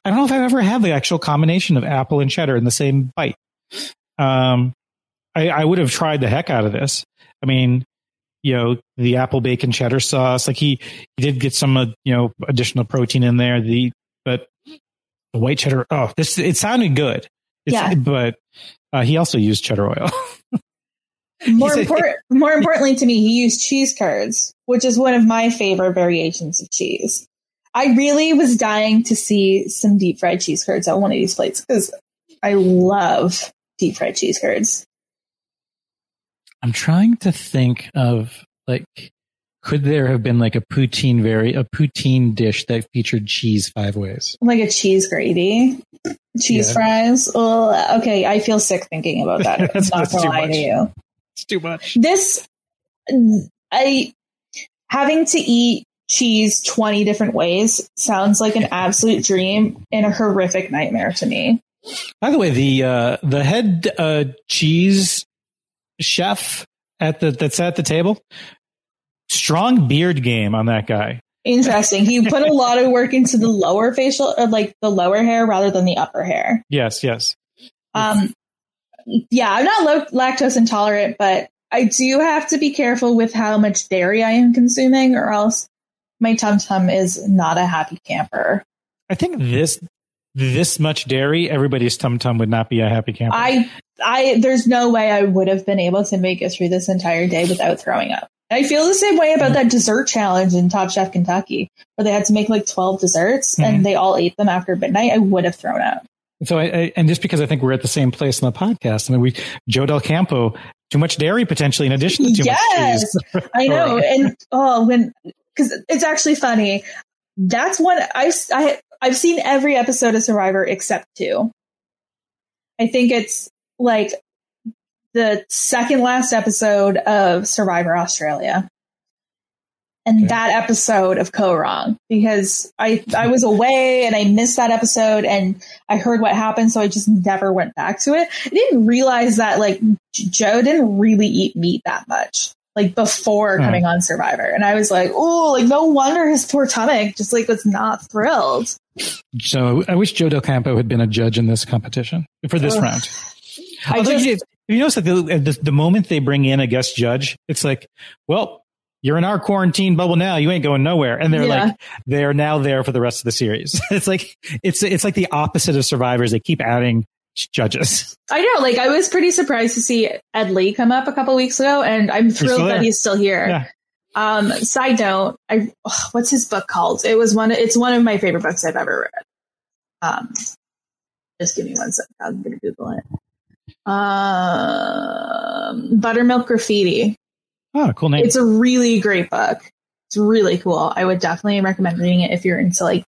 I don't know if I've ever had the actual combination of apple and cheddar in the same bite. Um, I, I would have tried the heck out of this. I mean, you know, the apple bacon cheddar sauce. Like he, he did get some, uh, you know, additional protein in there. The but the white cheddar. Oh, this it sounded good. It's,
Yeah.
but uh, he also used cheddar oil.
More
said-
important, more importantly to me, he used cheese curds, which is one of my favorite variations of cheese. I really was dying to see some deep fried cheese curds on one of these plates because I love deep fried cheese curds.
I'm trying to think of like, could there have been like a poutine very a poutine dish that featured cheese five ways?
Like a cheese gravy, cheese
Yeah.
fries. Oh, okay, I feel sick thinking about that.
That's-
not
that's
gonna lie
much.
to you.
It's too much.
this i having to eat cheese 20 different ways sounds like an absolute dream and a horrific nightmare to me
By the way, the uh, the head uh, cheese chef at the that's at the table, strong beard game on that guy.
interesting he put a lot of work into the lower facial like the lower hair rather than the upper hair
Yes, yes.
um yeah i'm not lactose intolerant but i do have to be careful with how much dairy i am consuming or else my tum tum is not a happy camper
I think this this much dairy, everybody's tum tum would not be a happy camper.
I I there's no way I would have been able to make it through this entire day without throwing up. I feel the same way about that dessert challenge in Top Chef Kentucky, where they had to make like 12 desserts
Mhm.
and they all ate them after midnight. I would have thrown up.
So I, I and just because I think we're at the same place in the podcast, I mean, we Joe Del Campo, too much dairy potentially in addition to too
Yes,
much cheese.
I know. And oh, when because it's actually funny. That's one I I I've seen every episode of Survivor except two. I think it's like the second last episode of Survivor Australia. And
Okay.
that episode of Kaoh Rong because I I was away and I missed that episode and I heard what happened so I just never went back to it. I didn't realize that like Joe didn't really eat meat that much like before
Hmm.
coming on Survivor and I was like oh like no wonder his poor stomach just like was not thrilled.
So I wish Joe Del Campo had been a judge in this competition for this
Ugh.
round.
I
Although
just,
you, you notice that the, the, the moment they bring in a guest judge, it's like, well, you're in our quarantine bubble now. You ain't going nowhere. And they're
Yeah.
like, they're now there for the rest of the series. it's like, it's, it's like the opposite of survivors. They keep adding judges.
I know like I was pretty surprised to see Ed Lee come up a couple weeks ago and I'm thrilled that he's still here.
Yeah.
Um, side note, I ugh, what's his book called? It was one. It's one of my favorite books I've ever read. Um, just give me one second. I'm gonna Google it. Um, Buttermilk Graffiti.
Oh, cool name.
It's a really great book. It's really cool. I would definitely recommend reading it if you're into like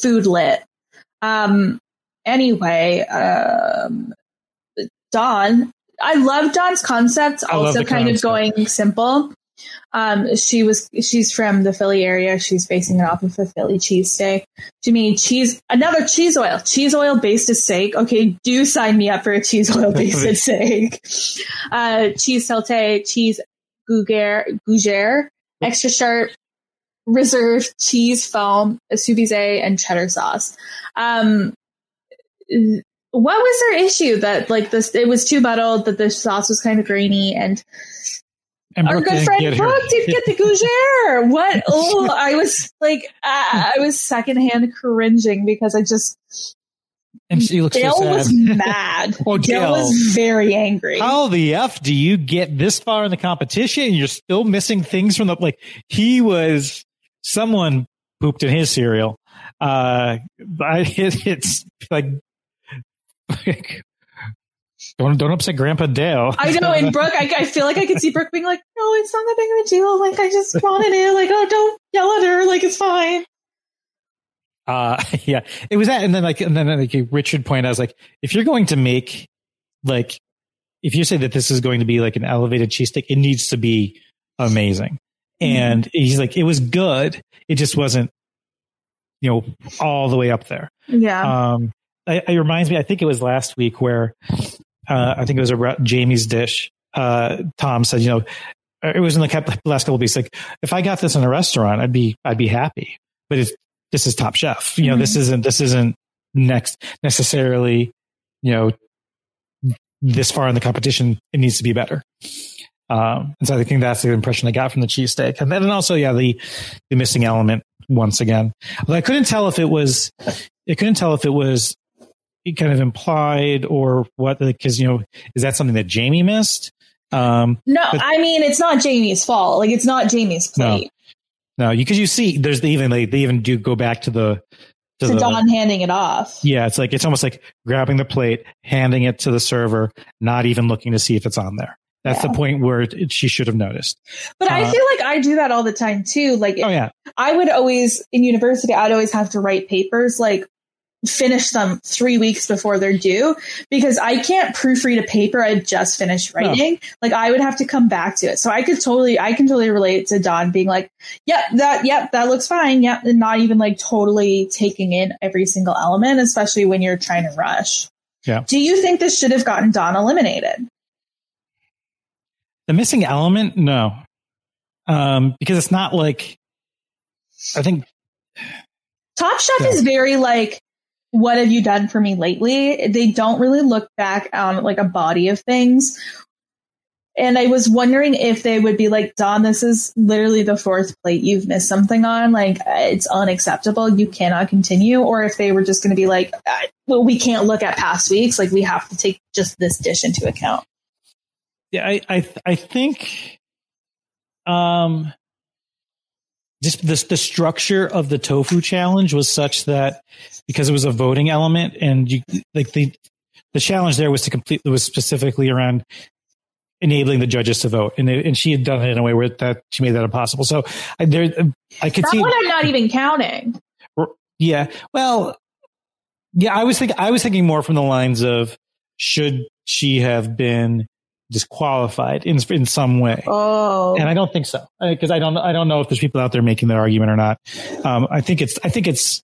food lit. Um, anyway, um, Dawn. I love Dawn's concepts,
I
Also, kind of going simple. Um, she was she's from the Philly area. She's basing it off of a Philly cheesesteak. She made cheese another cheese oil, cheese oil based steak. Okay, do sign me up for a cheese oil based steak. Uh, cheese saute, cheese gougere, gougere, extra sharp, reserved cheese foam, a soubise, and cheddar sauce. Um, what was their issue that like this? It was too muddled. That the sauce was kind of grainy, and
and
our good friend Brooke didn't get the gougere. What? Oh, I was like, I, I was secondhand cringing because I just
and she looks
Dale
so sad.
was mad.
Oh,
Dale
Dale.
was very angry.
How the f do you get this far in the competition and you're still missing things from the like? He was someone pooped in his cereal. Uh, it, it's like don't don't upset Grandpa Dale.
I know, and Brooke, I, I feel like I could see Brooke being like, "No, it's not that big of a deal. Like, I just wanted it. Like, oh, don't yell at her. Like, it's fine."
Uh, yeah, it was that, and then like, and then like Richard pointed out, I was like, if you're going to make like, if you say that this is going to be like an elevated cheesesteak, it needs to be amazing. And he's like, it was good. It just wasn't, you know, all the way up there.
Yeah.
Um, it, it reminds me, I think it was last week where, uh, I think it was about Jamie's dish. Uh, Tom said, you know, it was in the last couple of weeks. Like, if I got this in a restaurant, I'd be, I'd be happy. But it's, this is Top Chef. You know, this isn't, this isn't next necessarily, you know, this far in the competition. It needs to be better. Um, and so I think that's the impression I got from the cheesesteak. And then also, yeah, the, the missing element once again. But I couldn't tell if it was, I couldn't tell if it was kind of implied or what, because, you know, is that something that Jamie missed? Um,
No,
But-
I mean it's not Jamie's fault. Like, it's not Jamie's plate.
No, because you see, there's the even, they, they even do go back to the, to
To
the,
Dawn handing it off.
yeah, it's like, it's almost like grabbing the plate, handing it to the server, not even looking to see if it's on there. That's
Yeah.
the point where it, she should have noticed.
But I
Uh,
feel like I do that all the time too. Like,
Oh yeah.
I would always in university, I'd always have to write papers like finish them three weeks before they're due because I can't proofread a paper I just finished writing. Like I would have to come back to it. So I could totally, I can totally relate to Dawn being like, yep, that, yep, that looks fine. Yep. And not even like totally taking in every single element, especially when you're trying to rush.
Yeah.
Do you think this should have gotten Dawn eliminated?
The missing element, no, um, because it's not like I think
Top Chef
Yeah.
is very like, what have you done for me lately? They don't really look back on like a body of things. And I was wondering if they would be like, Dawn, this is literally the fourth plate you've missed something on. Like, it's unacceptable. You cannot continue. Or if they were just going to be like, uh, well, we can't look at past weeks. Like, we have to take just this dish into account.
yeah, I I I think um just the the structure of the tofu challenge was such that because it was a voting element and you like the the challenge there was to complete was specifically around enabling the judges to vote and it, and she had done it in a way where that she made that impossible so I, there I could
That
see
one I'm not even counting.
Yeah. Well, yeah, I was thinking, I was thinking more from the lines of should she have been disqualified in, in some way?
Oh.
And I don't think so because I don't, I don't know if there's people out there making that argument or not. Um, I think it's, I think it's,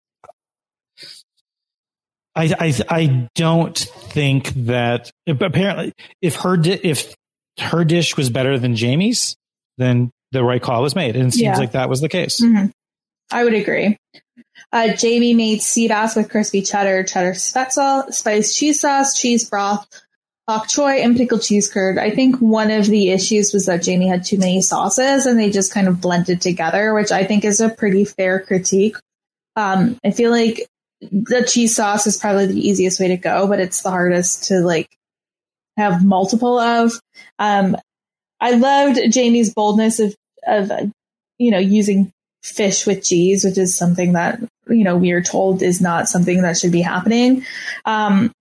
I, I, I don't think that apparently if her, di- if her dish was better than Jamie's, then the right call was made. And it seems
Yeah.
like that was the case.
Mhm. I would agree. Uh, Jamie made sea bass with crispy cheddar, cheddar spaetzle, spiced cheese sauce, cheese broth, bok choy, and pickled cheese curd. I think one of the issues was that Jamie had too many sauces and they just kind of blended together, which I think is a pretty fair critique. Um, I feel like the cheese sauce is probably the easiest way to go, but it's the hardest to like have multiple of. Um, I loved Jamie's boldness of, of, you know, using fish with cheese, which is something that, you know, we are told is not something that should be happening. Um,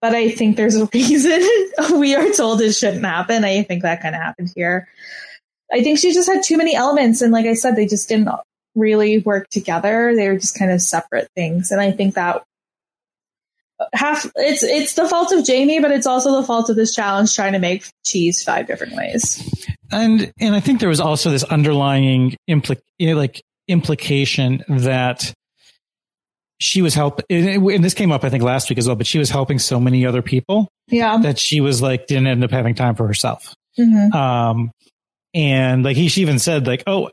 but I think there's a reason we are told it shouldn't happen. I think that kind of happened here. I think she just had too many elements. And like I said, they just didn't really work together. They were just kind of separate things. And I think that half it's it's the fault of Jamie, but it's also the fault of this challenge trying to make cheese five different ways.
and and I think there was also this underlying implic you know, like implication that she was help and this came up I think last week as well, but she was helping so many other people
Yeah.
that she was like didn't end up having time for herself.
Mhm.
Um, and like he she even said like, oh,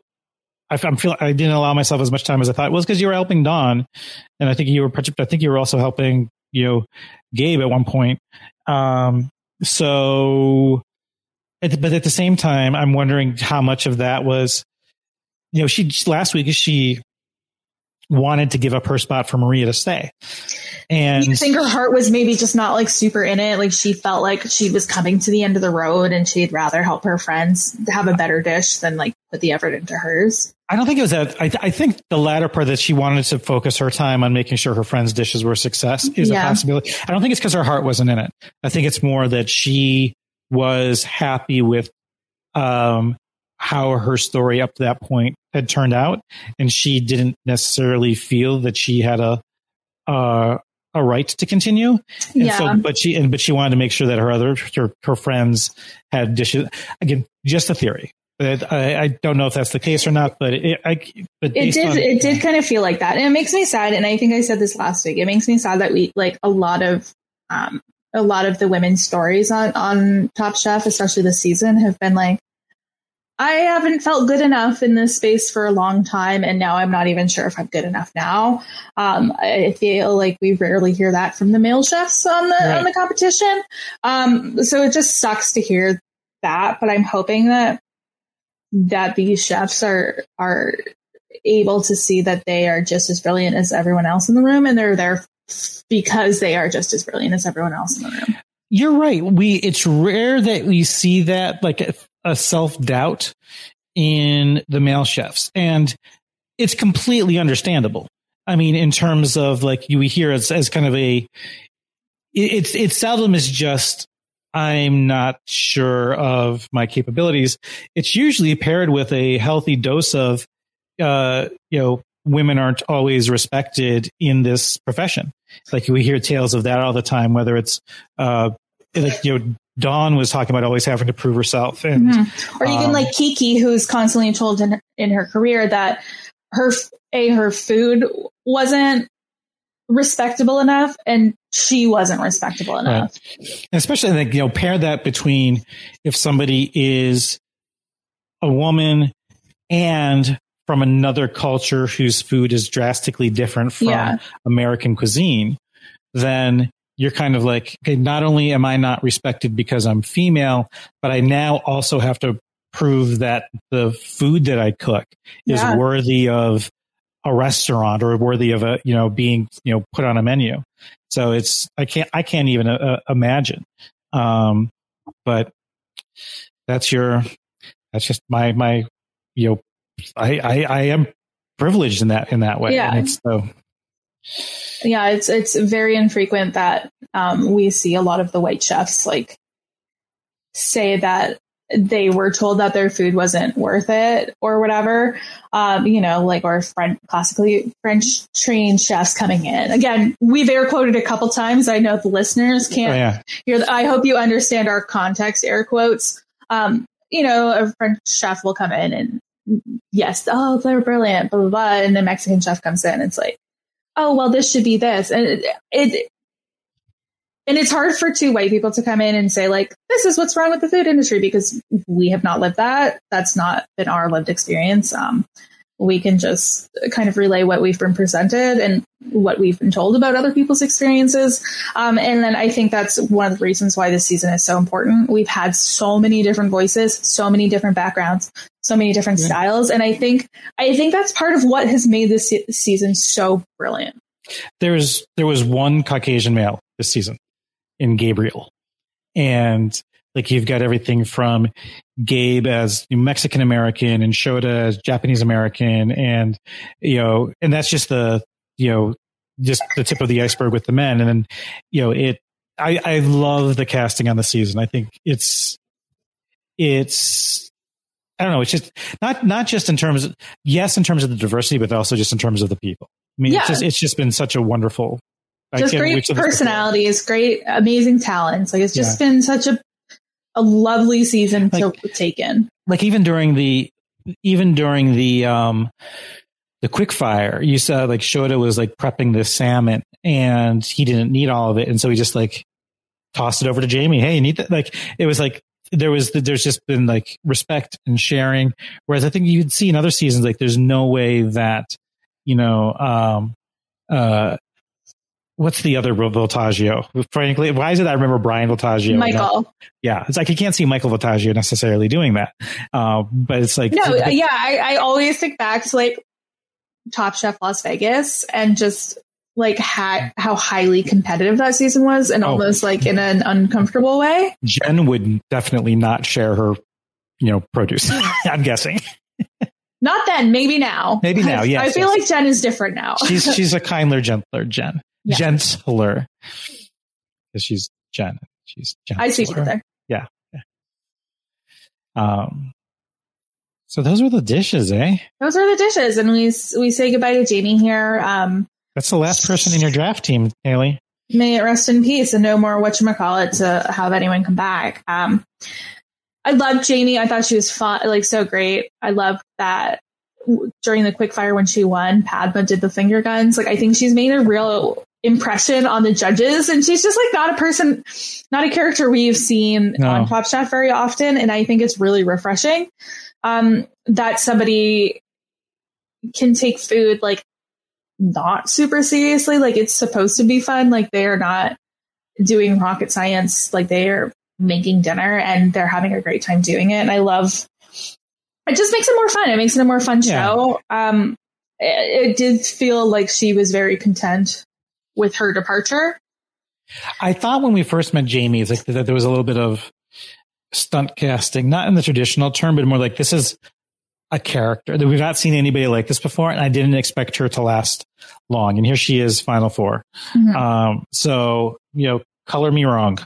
I, I'm feel I didn't allow myself as much time as I thought. Well, it's because you were helping Dawn, and I think you were I think you were also helping you know Gabe at one point. Um, so, at, but at the same time, I'm wondering how much of that was, you know, she last week she wanted to give up her spot for Maria to stay, and
I think her heart was maybe just not like super in it. Like she felt like she was coming to the end of the road and she'd rather help her friends have a better dish than like put the effort into hers.
I don't think it was that. I, I think the latter part that she wanted to focus her time on making sure her friends' dishes were a success is
Yeah.
a possibility. I don't think it's because her heart wasn't in it. I think it's more that she was happy with um, how her story up to that point had turned out, and she didn't necessarily feel that she had a uh, a right to continue. And
Yeah.
so, but she and but she wanted to make sure that her other her, her friends had dishes. Again, just a theory. I, I don't know if that's the case or not. But it, I, but
It did.
on-
it did kind of feel like that, and it makes me sad. And I think I said this last week. It makes me sad that we like a lot of, um, a lot of the women's stories on on Top Chef, especially this season, have been like, I haven't felt good enough in this space for a long time, and now I'm not even sure if I'm good enough now. Um, I feel like we rarely hear that from the male chefs on the
Right.
on the competition. Um, so it just sucks to hear that, but I'm hoping that that these chefs are are able to see that they are just as brilliant as everyone else in the room and they're there because they are just as brilliant as everyone else in the room.
You're right. We it's rare that we see that like a, self doubt in the male chefs, and it's completely understandable. I mean, in terms of like you hear it as kind of a, it, it's seldom is just I'm not sure of my capabilities. It's usually paired with a healthy dose of, uh, you know, women aren't always respected in this profession. Like we hear tales of that all the time, whether it's, uh, like, you know, Dawn was talking about always having to prove herself. And
Mhm. Or even
Um,
like Kiki, who's constantly told in in her career that her a her food wasn't respectable enough, and she wasn't respectable enough.
And especially like, you know, pair that between if somebody is a woman and from another culture whose food is drastically different from
Yeah.
American cuisine, then you're kind of like, okay, not only am I not respected because I'm female, but I now also have to prove that the food that I cook is
Yeah.
worthy of a restaurant or worthy of a, you know, being, you know, put on a menu. So it's, I can't, I can't even uh, imagine. Um, but that's your, that's just my, my, you know, I, I, I am privileged in that, in that way.
Yeah.
And it's so,
yeah, it's it's very infrequent that um, we see a lot of the white chefs like say that they were told that their food wasn't worth it or whatever. Um, you know, like or French, classically French trained chefs coming in. Again, we've air quoted a couple times. I know the listeners
oh,
can't
yeah.
hear. The, I hope you understand our context. Air quotes. Um, you know, a French chef will come in and yes, oh, they're brilliant, blah blah blah, and the Mexican chef comes in. It's like oh well this should be this. And it, it and it's hard for two white people to come in and say like this is what's wrong with the food industry because we have not lived that. That's not been our lived experience. Um, we can just kind of relay what we've been presented and what we've been told about other people's experiences. Um, and then i think that's one of the reasons why this season is so important. We've had so many different voices so many different backgrounds so many different
Yeah.
styles. And i think i think that's part of what has made this se- season so brilliant.
There's there was one Caucasian male this season in Gabriel, and like you've got everything from Gabe as Mexican American and Shota as Japanese American, and you know, and that's just the you know just the tip of the iceberg with the men, and then you know it. I I love the casting on the season. I think it's it's I don't know. It's just not not just in terms of yes, in terms of the diversity, but also just in terms of the people. I mean,
Yeah.
it's just it's just been such a wonderful.
Just great personalities great amazing talents like it's just been such a a lovely season to take in
Like even during the even during the um the quick fire, you saw like Shota was like prepping this salmon and he didn't need all of it, and so he just like tossed it over to Jamie. Hey, you need that? Like it was like there was there's just been like respect and sharing. Whereas I think you could see in other seasons like there's no way that you know um uh what's the other Voltaggio? Frankly, why is it I remember Bryan Voltaggio?
michael
Yeah, it's like I can't see Michael Voltaggio necessarily doing that, uh, but it's like
no yeah I, I always think back to like top chef las vegas and just like ha- how highly competitive that season was and
Oh.
almost like in an uncomfortable way
Jen would definitely not share her, you know, produce. I'm guessing.
Not then, maybe now.
Maybe now, yes,
I feel
yes.
like Jen is different now.
she's she's a kindler, gentler Jen,
Yeah.
gentler, because she's Jen. She's gentler.
I see what you did there.
Um, so those are the dishes, eh?
Those are the dishes, and we we say goodbye to Jamie here. Um,
That's the last person in your draft team, Haley.
may it rest in peace, and no more whatchamacallit to have anyone come back. Um, I loved Jamie. I thought she was fun, like so great. I love that during the quickfire when she won, Padma did the finger guns. Like I think she's made a real impression on the judges, and she's just like not a person, not a character we've seen
No.
on Top Chef very often, and I think it's really refreshing um, that somebody can take food like not super seriously. Like it's supposed to be fun. Like they are not doing rocket science. Like they are making dinner and they're having a great time doing it. And I love it just makes it more fun. It makes it a more fun
Yeah.
show. Um it, it did feel like she was very content with her departure.
I thought when we first met Jamie, it's like that there was a little bit of stunt casting, not in the traditional term, but more like this is a character that we've not seen anybody like this before, and I didn't expect her to last long. And here she is, Final 4
Mhm.
Um, so you know, color me wrong.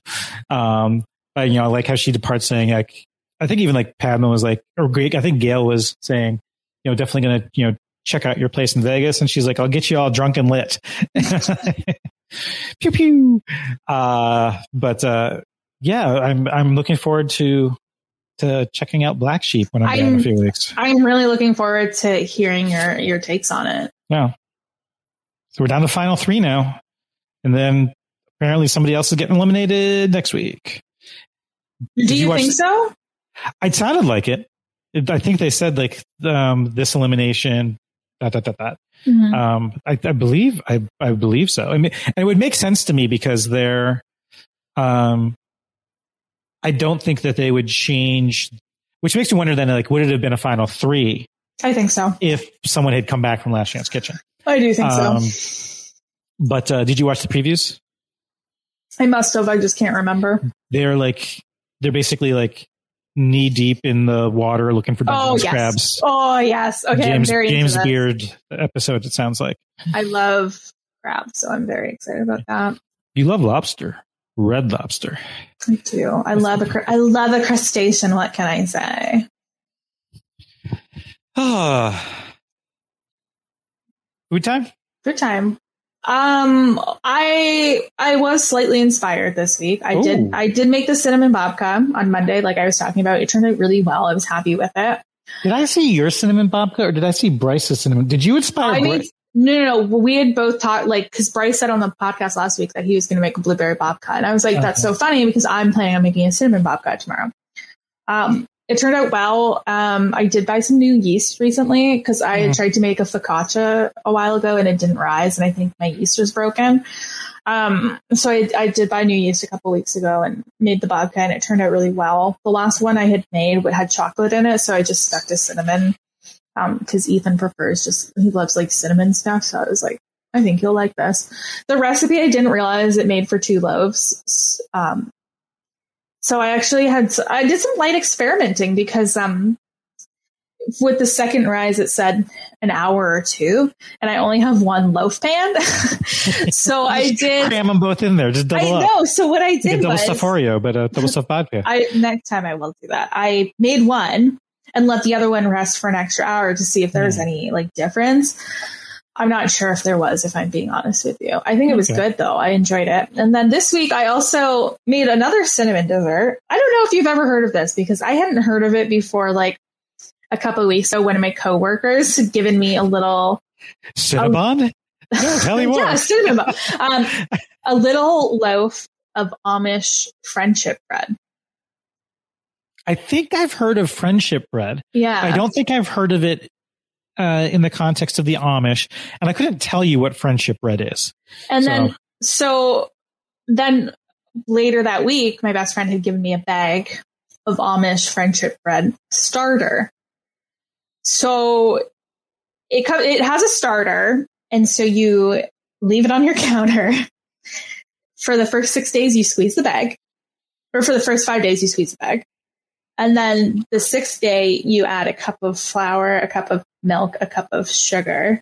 Um, but you know, I like how she departs saying like, I think even like Padma was like, or Greg, I think Gail was saying, you know, definitely going to, you know, check out your place in Vegas. And she's like, I'll get you all drunk and lit. pew pew. Uh, but, uh, yeah, I'm, I'm looking forward to, to checking out Black Sheep when I'm, there in a
I'm-
few weeks.
I'm really looking forward to hearing your your takes on it.
Yeah. So we're down to final three now. And then apparently somebody else is getting eliminated next week.
Do
you
you think so?
It sounded like it. It- I think they said like um, this elimination. Dot, dot, dot, dot.
Mhm.
Um, I, I believe I, I believe so. I mean, and it would make sense to me because they're. Um, I don't think that they would change, which makes me wonder then like would it have been a final three
I think so.
if someone had come back from Last Chance Kitchen?
I do think
Um,
so.
But uh, did you watch the previews?
I must have. I just can't remember.
They're like they're basically like knee deep in the water looking for
Oh yes.
crabs.
Oh yes. Okay,
James James. Beard episode. It sounds like
I love crabs, so I'm very excited about that.
you love lobster, red lobster.
I do. I love a I love a crustacean. What can I say?
Ah, food time.
Good time. Um, I I was slightly inspired this week. I
Ooh.
did I did make the cinnamon babka on Monday, like I was talking about. It turned out really well. I was happy with it.
Did I see your cinnamon babka or did I see Bryce's cinnamon? Did you inspire?
I made no, no, no. We had both talked like because Bryce said on the podcast last week that he was going to make a blueberry babka, and I was like, "That's so funny," because I'm planning on making a cinnamon babka tomorrow. Um, it turned out well. Um, I did buy some new yeast recently because I had
Mhm.
tried to make a focaccia a while ago and it didn't rise, and I think my yeast was broken. Um, so I, I did buy new yeast a couple weeks ago and made the babka, and it turned out really well. The last one I had made had chocolate in it, so I just stuck to cinnamon because Ethan prefers just he loves like cinnamon stuff. So I was like, I think you'll like this. The recipe I didn't realize it made for two loaves. Um, so I actually had I did some light experimenting because um with the second rise it said an hour or two, and I only have one loaf pan. so I did.
Cram them both in there. Just
I
double up.
know. So what I did
double
was
stuff Oreo, but uh, double stuff vodka.
I next time I will do that. I made one and let the other one rest for an extra hour to see if there was
Hmm.
any like difference. I'm not sure if there was, if I'm being honest with you. I think it was
Okay.
good though. I enjoyed it. And then this week I also made another cinnamon dessert. I don't know if you've ever heard of this because I hadn't heard of it before like a couple of weeks ago when my coworkers had given me a little
Cinnabon? No, tell you what.
yeah, cinnamon um, a little loaf of Amish friendship bread.
I think I've heard of friendship bread.
Yeah.
I don't think I've heard of it uh, in the context of the Amish, and I couldn't tell you what friendship bread is.
And
So-
then, so then later that week, my best friend had given me a bag of Amish friendship bread starter. So it co- it has a starter, and so you leave it on your counter. For the first six days, you squeeze the bag, or for the first five days, you squeeze the bag. And then the sixth day, you add a cup of flour, a cup of milk, a cup of sugar.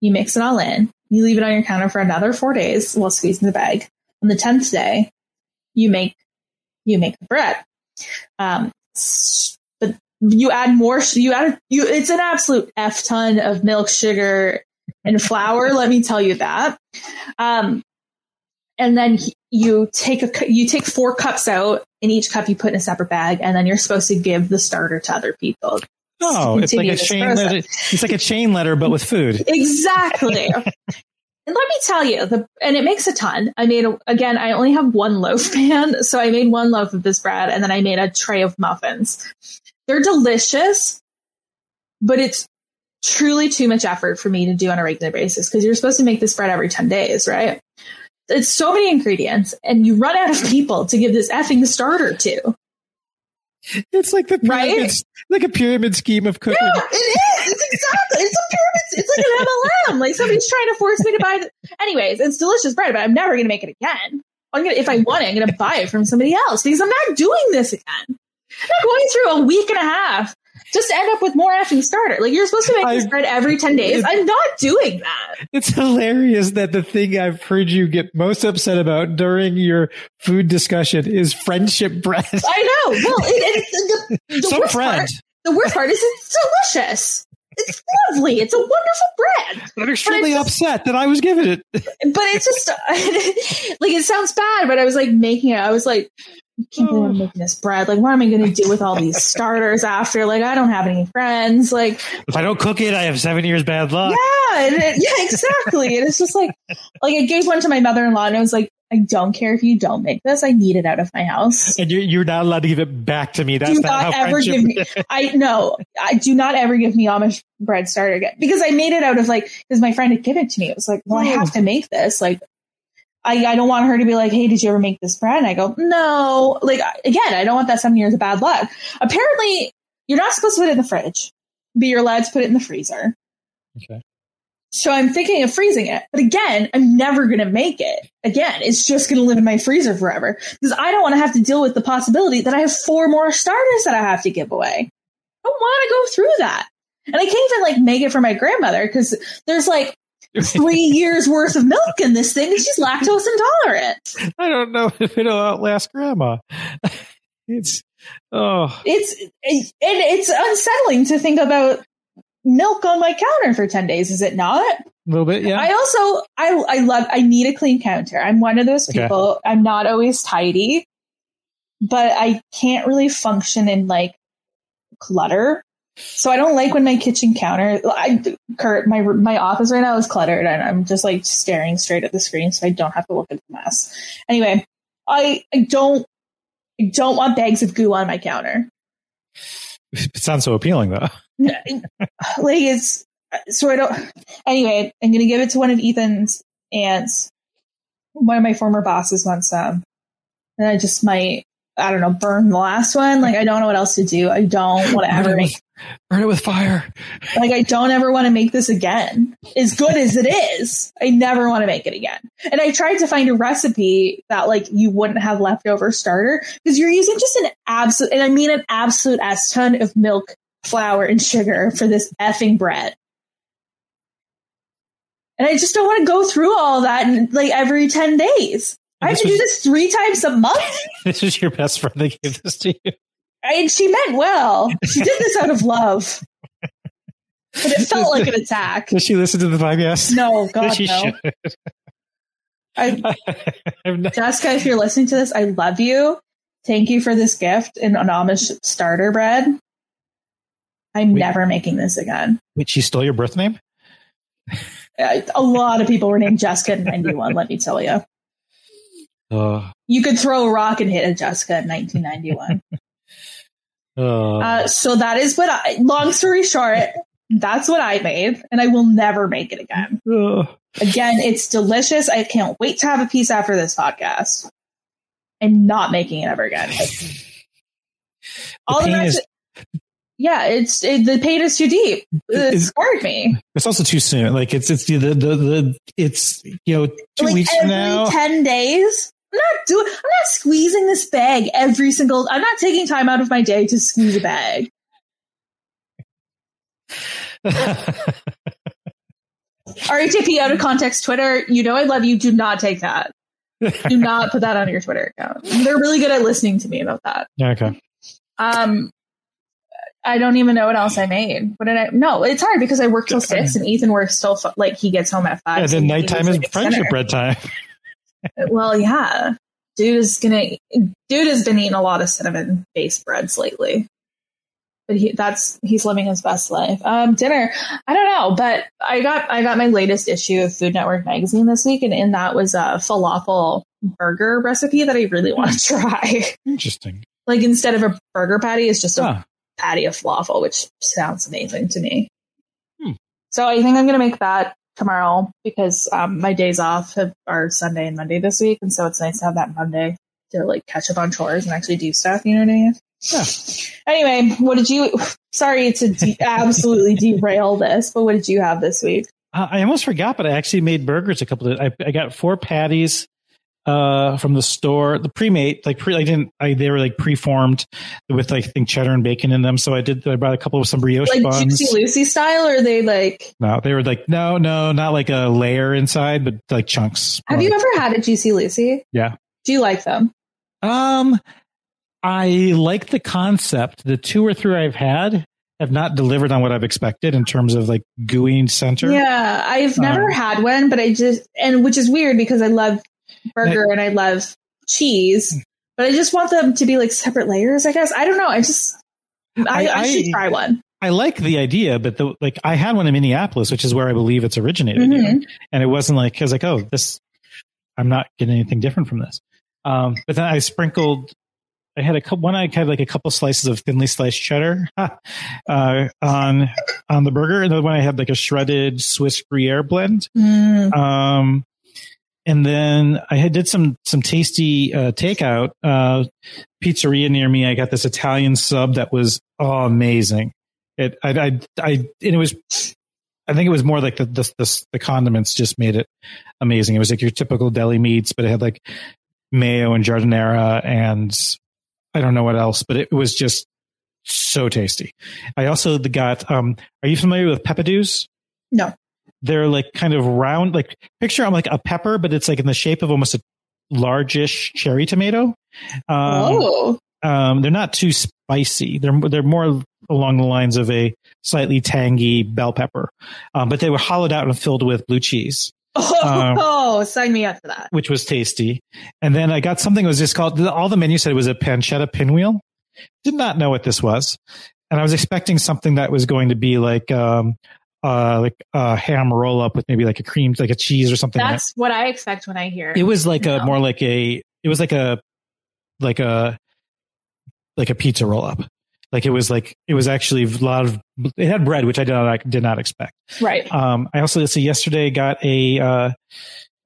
You mix it all in. You leave it on your counter for another four days while squeezing the bag. On the tenth day, you make you make the bread. Um, but you add more. You add you. It's an absolute f ton of milk, sugar, and flour. let me tell you that. Um, and then you take a you take four cups out. In each cup, you put in a separate bag, and then you're supposed to give the starter to other people.
Oh, it's like a chain process. letter. It's like a chain letter, but with food.
Exactly. and let me tell you, the and it makes a ton. I made a, again. I only have one loaf pan, so I made one loaf of this bread, and then I made a tray of muffins. They're delicious, but it's truly too much effort for me to do on a regular basis because you're supposed to make this bread every ten days, right? it's so many ingredients and you run out of people to give this effing starter to.
It's like the pyramid, right? like a pyramid scheme of cooking.
Yeah, it is. It's exactly. It's a pyramid. It's like an MLM. Like somebody's trying to force me to buy. The, anyways, it's delicious bread, but I'm never going to make it again. I'm gonna, if I want it, I'm going to buy it from somebody else because I'm not doing this again. I'm not going through a week and a half just end up with more effing starter. Like you're supposed to make this bread every 10 days. I'm not doing that.
It's hilarious that the thing I've heard you get most upset about during your food discussion is friendship bread. I
know. Well, it, it, the, the
Some
worst
friend.
Part, the worst part is it's delicious. It's lovely. It's a wonderful bread.
I'm extremely upset that I was given it.
But it's just like it sounds bad, but I was like making it. I was like, can't believe I'm making this bread. Like, what am I going to do with all these starters after? Like, I don't have any friends. Like,
if I don't cook it, I have seven years bad luck.
Yeah, it, yeah, exactly. and it's just like, like I gave one to my mother-in-law, and I was like, I don't care if you don't make this. I need it out of my house.
And you're, you're not allowed to give it back to me. That's do not, not ever
give me. I no. I do not ever give me Amish bread starter again because I made it out of like because my friend had given it to me. It was like, well, I oh. have to make this. Like, I, I don't want her to be like, hey, did you ever make this bread? And I go, no. Like, again, I don't want that seven years of bad luck. Apparently, you're not supposed to put it in the fridge, but you're allowed to put it in the freezer.
Okay.
So I'm thinking of freezing it. But again, I'm never going to make it. Again, it's just going to live in my freezer forever because I don't want to have to deal with the possibility that I have four more starters that I have to give away. I don't want to go through that. And I can't even like make it for my grandmother because there's like three years worth of milk in this thing, and she's lactose intolerant.
I don't know if it'll outlast grandma. It's oh,
it's it, it's unsettling to think about milk on my counter for ten days. Is it not?
A little bit, yeah.
I also I I love I need a clean counter. I'm one of those people. Okay. I'm not always tidy, but I can't really function in like clutter. So I don't like when my kitchen counter, I, Kurt, my my office right now is cluttered, and I'm just like staring straight at the screen, so I don't have to look at the mess. Anyway, I I don't I don't want bags of goo on my counter.
It sounds so appealing, though.
like it's so I don't. Anyway, I'm gonna give it to one of Ethan's aunts. One of my former bosses wants some, and I just might I don't know, burn the last one. Like I don't know what else to do. I don't want to ever make
burn it with fire.
Like I don't ever want to make this again. As good as it is, I never want to make it again. And I tried to find a recipe that like you wouldn't have leftover starter because you're using just an absolute, and I mean an absolute s ton of milk, flour, and sugar for this effing bread. And I just don't want to go through all that in, like every 10 days. I have to was, do this three times a month.
this is your best friend that gave this to you.
And she meant well. She did this out of love. But it felt like an attack.
Does she listen to the podcast?
No, God, she no. Should. I, Jessica, if you're listening to this, I love you. Thank you for this gift and an Amish starter bread. I'm Wait. never making this again.
Wait, she stole your birth name?
Uh, a lot of people were named Jessica in 91, let me tell you.
Uh,
you could throw a rock and hit a Jessica in 1991. uh, uh, so that is what I, long story short, that's what I made, and I will never make it again. Uh, again, it's delicious. I can't wait to have a piece after this podcast. I'm not making it ever again. All the rest, is- yeah, it's it, the pain is too deep. It scared me.
It's also too soon. Like it's it's the the the, the it's you know two like weeks from now,
ten days. I'm not doing. I'm not squeezing this bag every single. I'm not taking time out of my day to squeeze a bag. RHAP out of context Twitter. You know I love you. Do not take that. Do not put that on your Twitter account. They're really good at listening to me about that. Yeah.
okay.
Um, I don't even know what else I made. What did I? No, it's hard because I work till six, and Ethan works till like he gets home at five.
Yeah, then
he
nighttime is
like,
friendship bread time.
Well, yeah, dude is gonna. Dude has been eating a lot of cinnamon based breads lately, but he that's he's living his best life. Um, dinner, I don't know, but I got I got my latest issue of Food Network magazine this week, and in that was a falafel burger recipe that I really want to try.
Interesting.
like instead of a burger patty, it's just a
Ah,
patty of falafel, which sounds amazing to me.
Hmm.
So I think I'm going to make that tomorrow because um, my days off have, are Sunday and Monday this week, and so it's nice to have that Monday to like catch up on chores and actually do stuff. You know what I mean?
Yeah.
Anyway, what did you? Sorry to de- absolutely derail this, but what did you have this week?
Uh, I almost forgot, but I actually made burgers a couple of. I, I got four patties uh from the store the pre-made like pre i didn't i they were like pre-formed with like i think cheddar and bacon in them so i did i brought a couple of some brioche
Like
buns
Juicy Lucy style, or are they like?
no they were like no no not like a layer inside but like chunks
Have you ever had a Juicy Lucy?
Yeah.
Do you like them?
um i like the concept the two or three i've had have not delivered on what i've expected in terms of like gooey center
Yeah, I've never
Um,
had one, but I just and which is weird because I love burger and I love cheese, but I just want them to be like separate layers. I guess I don't know. I just I,
I-
I, should try one.
I like the idea, but the like I had one in Minneapolis, which is where I believe it's originated,
Mhm.
here. and it wasn't like I was like, oh, this, I'm not getting anything different from this. Um, but then I sprinkled. I had a couple. One I had like a couple slices of thinly sliced cheddar uh, on on the burger, and the one I had like a shredded Swiss Gruyere blend.
Mm.
Um, and then I did some some tasty uh, takeout. Uh, pizzeria near me. I got this Italian sub that was oh, amazing. It I I I and it was. I think it was more like the, the the the condiments just made it amazing. It was like your typical deli meats, but it had like mayo and giardiniera and I don't know what else, but it was just so tasty. I also got. Um, are you familiar with peppadews?
No.
They're like kind of round, like picture I'm like a pepper, but it's like in the shape of almost a largish cherry tomato. Um,
oh,
um, they're not too spicy. They're they're more along the lines of a slightly tangy bell pepper, um, but they were hollowed out and filled with blue cheese,
oh, sign me up for that.
which was tasty. And then I got something that was just called. All the menu said it was a pancetta pinwheel. Did not know what this was, and I was expecting something that was going to be like. Uh, like a ham roll up with maybe like a cream, like a cheese or something. in it.
That's what I expect when I hear.
it was like a more like a it was like a like a like a pizza roll up like it was like it was actually a lot of it had bread which i did not did not expect
right.
um i also let's see yesterday got a uh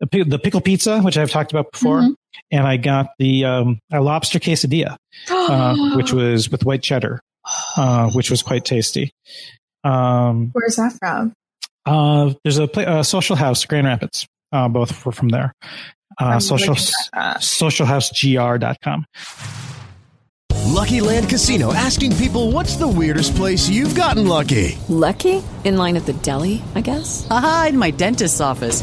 a, the pickle pizza which i've talked about before
Mhm.
and i got the um a lobster quesadilla uh, which was with white cheddar uh which was quite tasty um
Where's that from?
uh there's a, pla- a social house grand rapids uh both were from there uh social
looking at that.
socialhousegr.com
Lucky Land Casino asking people what's the weirdest place you've gotten lucky?
Lucky? In line at the deli, I guess?
Aha, in my dentist's office.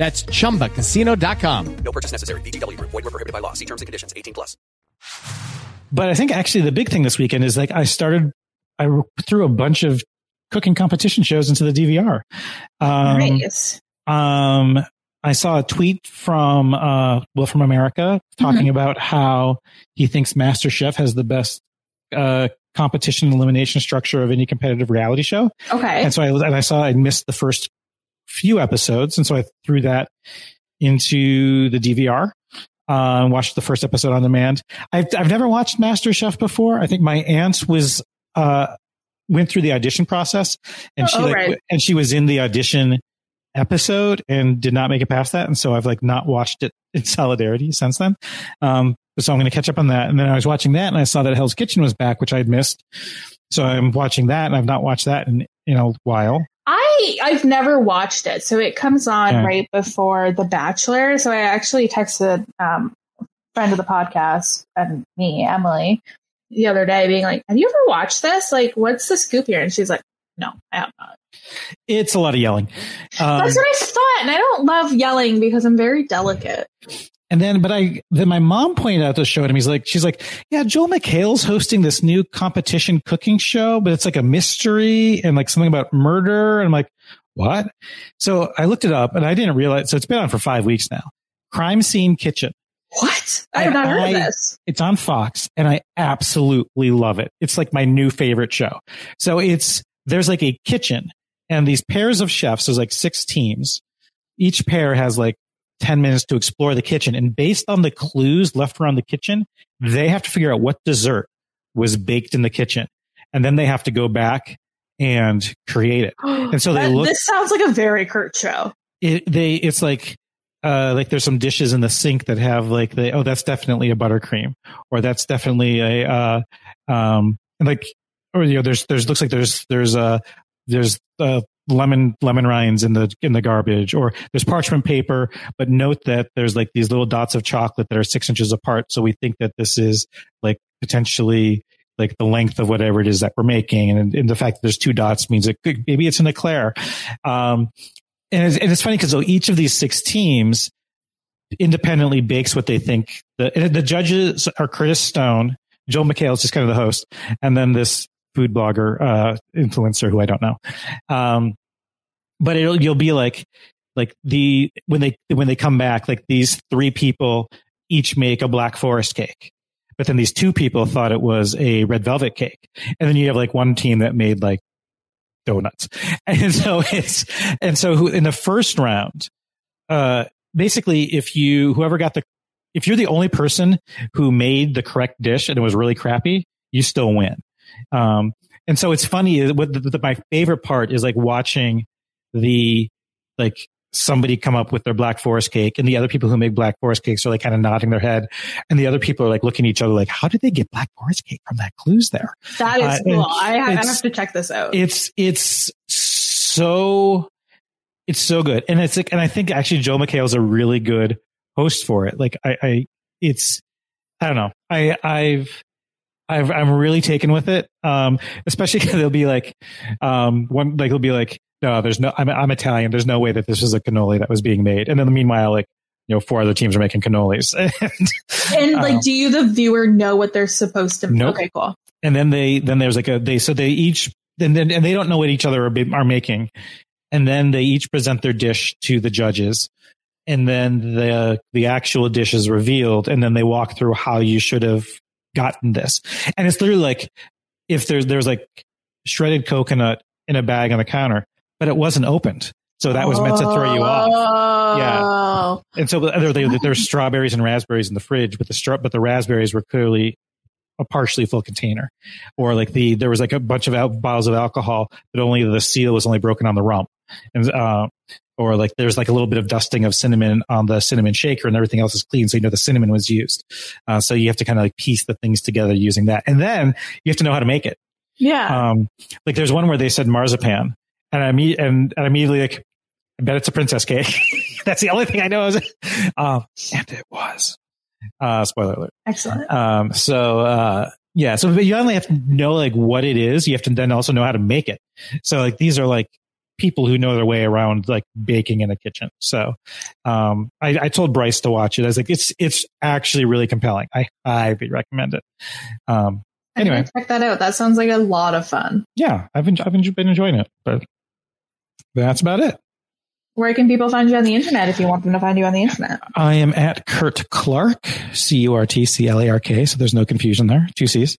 That's chumbacasino.com.
No purchase necessary. VGW Group. Void were prohibited by law. See terms and conditions. 18 plus.
But I think actually the big thing this weekend is like I started, I threw a bunch of cooking competition shows into the DVR. Um,
nice.
um, I saw a tweet from, uh, Will from America talking about how he thinks MasterChef has the best, uh, competition elimination structure of any competitive reality show.
Okay.
And so I and I saw I missed the first few episodes, and so I threw that into the DVR. Uh, and watched the first episode on demand. I've I've never watched Master Chef before. I think my aunt was uh went through the audition process, and she
Oh,
like
right.
and she was in the audition episode and did not make it past that, and so I've like not watched it in solidarity since then. Um, so I'm going to catch up on that. And then I was watching that, and I saw that Hell's Kitchen was back, which I'd missed. So I'm watching that, and I've not watched that in in a while.
I I've never watched it, so it comes on right before The Bachelor. So I actually texted um, a friend of the podcast and me, Emily, the other day, being like, "Have you ever watched this? Like, what's the scoop here?" And she's like, "No, I have not."
It's a lot of yelling. Um,
That's what I thought, and I don't love yelling because I'm very delicate.
And then, but I, then my mom pointed out the show to me. He's like, she's like, yeah, Joel McHale's hosting this new competition cooking show, but it's like a mystery and like something about murder. And I'm like, what? So I looked it up and I didn't realize. So it's been on for five weeks now. Crime Scene Kitchen.
What? I have not heard
I-
of this.
It's on Fox and I absolutely love it. It's like my new favorite show. So it's, there's like a kitchen and these pairs of chefs, there's like six teams. Each pair has like 10 minutes to explore the kitchen. And based on the clues left around the kitchen, they have to figure out what dessert was baked in the kitchen. And then they have to go back and create it. And so they
That-
look,
This sounds like a very Kurt show.
it, they, it's like, uh, like there's some dishes in the sink that have like the, oh, that's definitely a buttercream or that's definitely a, uh, um, and like, or, you know, there's, there's, looks like there's, there's, uh, there's, uh, lemon, lemon rinds in the, in the garbage or there's parchment paper, but note that there's like these little dots of chocolate that are six inches apart. So we think that this is like potentially like the length of whatever it is that we're making. And, and the fact that there's two dots means could, maybe it's an eclair. Um, and it's, and it's funny because each of these six teams independently bakes what they think. The, the judges are Curtis Stone, Joel McHale is just kind of the host, and then this food blogger, uh, influencer who I don't know. Um, but it'll, you'll be like, like the, when they, when they come back, like these three people each make a black forest cake. But then these two people thought it was a red velvet cake. And then you have like one team that made like donuts. And so it's, and so who, in the first round, uh, basically if you, whoever got the, if you're the only person who made the correct dish and it was really crappy, you still win. Um, and so it's funny. What the, the, my favorite part is like watching the, like somebody come up with their black forest cake and the other people who make black forest cakes are like kind of nodding their head and the other people are like looking at each other like, how did they get black forest cake from that clues there?
That is
Uh,
cool. I, I have to check this out.
it's it's so it's so good and it's like and i think actually joel mchale's a really good host for it like i i it's i don't know i i've I've, I'm really taken with it. Um, especially because they'll be like, um, one, like, they'll be like, no, there's no, I'm, I'm Italian. There's no way that this was a cannoli that was being made. And then meanwhile, like, you know, four other teams are making cannolis.
and like,
um,
do you, the viewer, know what they're supposed to?
Nope.
Okay, cool.
and then they then there's like a they so they each and then and they don't know what each other are, are making and then they each present their dish to the judges and then the the actual dish is revealed and then they walk through how you should have gotten this and it's literally like if there's there's like shredded coconut in a bag on the counter but it wasn't opened so that was meant to throw you off
Yeah.
and so there, there, there's strawberries and raspberries in the fridge, but the straw, but the raspberries were clearly a partially full container, or like the there was like a bunch of al- bottles of alcohol, but only the seal was only broken on the rump, and uh, or like there's like a little bit of dusting of cinnamon on the cinnamon shaker, and everything else is clean, so you know the cinnamon was used. Uh, so you have to kind of like piece the things together using that, and then you have to know how to make it.
Yeah.
Um, like there's one where they said marzipan, and I meet and, and immediately like, I bet it's a princess cake. That's the only thing I know. Is um, and it was. Uh, spoiler alert.
Excellent.
Um, so uh, yeah, so but you only have to know like what it is. You have to then also know how to make it. So like these are like people who know their way around like baking in a kitchen. So um, I, I told Bryce to watch it. I was like, it's it's actually really compelling. I highly recommend it. Um, anyway,
check that out. That sounds like a lot of fun.
yeah, I've enj- I've been enjoying it, but that's about it.
Where can people find you on the internet if you want them to find you on the internet?
I am at Kurt Clark, C U R T C L A R K. So there's no confusion there. Two C's.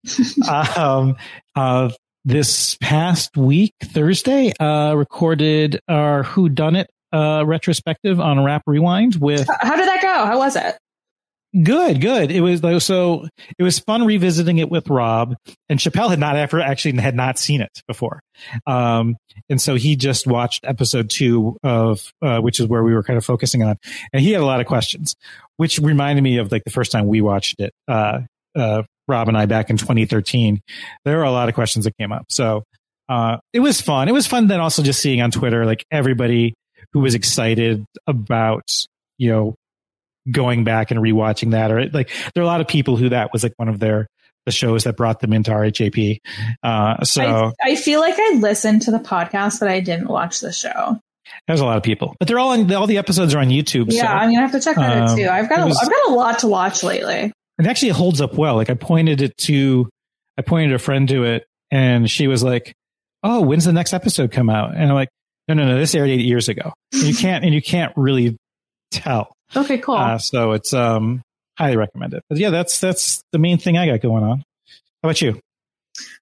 um, uh, this past week, Thursday, uh, recorded our Who Done It uh, retrospective on Rap Rewind with.
How did that go? How was it?
Good, good. It was though so it was fun revisiting it with Rob and Chappelle had not ever actually had not seen it before. Um, and so he just watched episode two of, uh, which is where we were kind of focusing on and he had a lot of questions, which reminded me of like the first time we watched it, uh, uh, Rob and I back in 2013. There were a lot of questions that came up. So, uh, it was fun. It was fun then also just seeing on Twitter, like everybody who was excited about, you know, going back and rewatching that or like there are a lot of people who that was like one of their the shows that brought them into RHAP. Uh, so
I, I feel like I listened to the podcast, but I didn't watch the show.
There's a lot of people, but they're all on all the episodes are on YouTube.
Yeah,
so,
I'm gonna have to check that
um,
too. I've got a,
was-
I've got a lot to watch lately.
It actually holds up well. Like I pointed it to, I pointed a friend to it, and she was like, "Oh, when's the next episode come out?" And I'm like, "No, no, no, this aired eight years ago. And you can't, and you can't really tell."
Okay, cool.
Uh, so it's um highly recommended. But yeah, that's that's the main thing I got going on. How about you?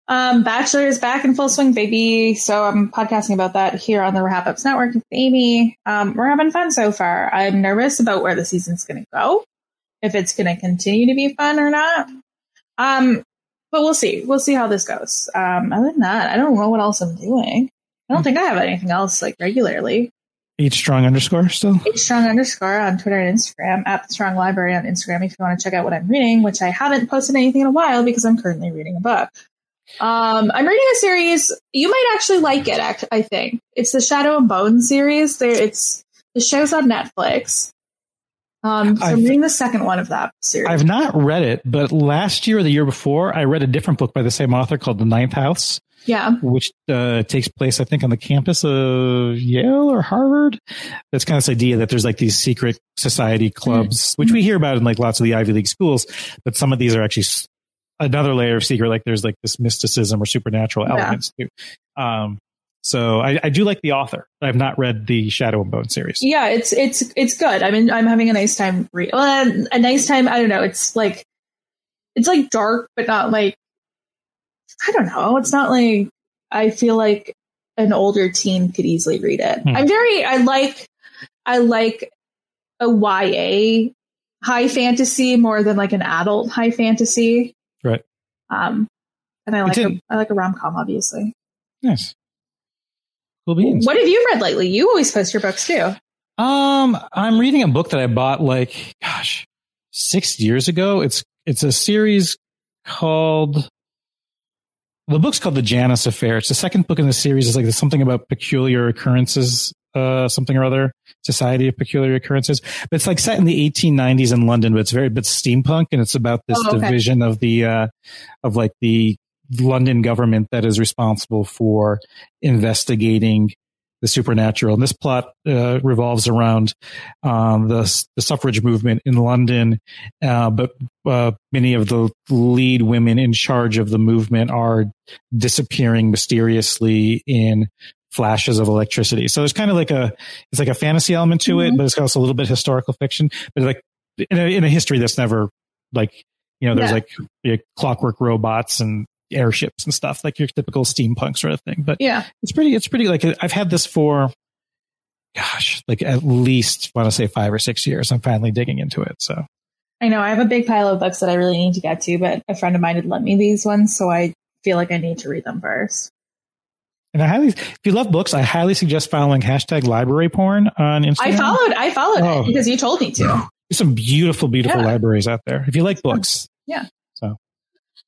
Um, Bachelor is back in full swing, baby. So I'm podcasting about that here on the Wrap Ups Network with Amy. Um, we're having fun so far. I'm nervous about where the season's going to go, if it's going to continue to be fun or not. Um, but we'll see. We'll see how this goes. Um, other than that, I don't know what else I'm doing. I don't think I have anything else like regularly.
H strong underscore still.
H strong underscore on Twitter and Instagram at the strong library on Instagram if you want to check out what I'm reading, which I haven't posted anything in a while because I'm currently reading a book. Um, I'm reading a series. You might actually like it. act- I think it's the Shadow and Bone series. There, it's the show's on Netflix. Um, so I'm reading the second one of that series.
I've not read it, but last year or the year before, I read a different book by the same author called The Ninth House,
yeah,
which uh, takes place, I think, on the campus of Yale or Harvard. That's kind of this idea that there's like these secret society clubs, which we hear about in like lots of the Ivy League schools, but some of these are actually another layer of secret. Like there's like this mysticism or supernatural
Yeah.
elements too. Um, so I, I do like the author. I've not read the Shadow and Bone series.
yeah, it's it's it's good. I mean, I'm having a nice time. Re- well, a nice time. I don't know. It's like it's like dark, but not like I don't know. It's not like I feel like an older teen could easily read it.
Hmm.
I'm very. I like. I like a YA high fantasy more than like an adult high fantasy.
Right.
Um, and I like a, I like a rom com, obviously.
Nice. Cool beans.
What have you read lately? You always post your books too.
Um, I'm reading a book that I bought like, gosh, six years ago. It's it's a series called. The book's called The Janus Affair. It's the second book in the series. It's like there's something about peculiar occurrences, uh, something or other, Society of Peculiar Occurrences. But it's like set in the 1890s in London, but it's very, but steampunk, and it's about this
Oh, okay.
division of the, uh, of like the London government that is responsible for investigating the supernatural. And this plot uh, revolves around um, the the suffrage movement in London, uh, but uh, many of the lead women in charge of the movement are disappearing mysteriously in flashes of electricity. So there's kind of like a it's like a fantasy element to it, but it's also a little bit historical fiction. But like in a, in a history that's never like you know there's
Yeah.
like you know, clockwork robots and airships and stuff like your typical steampunk sort of thing. But
Yeah.
it's pretty it's pretty like i've had this for gosh like at least want to say five or six years i'm finally digging into it so
I know I have a big pile of books that I really need to get to, but a friend of mine had lent me these ones, so I feel like I need to read them first.
and i highly if you love books i highly suggest following hashtag library porn on instagram
I followed I followed
Oh.
it because you told me to.
there's some beautiful beautiful
Yeah.
libraries out there if you like books
Yeah.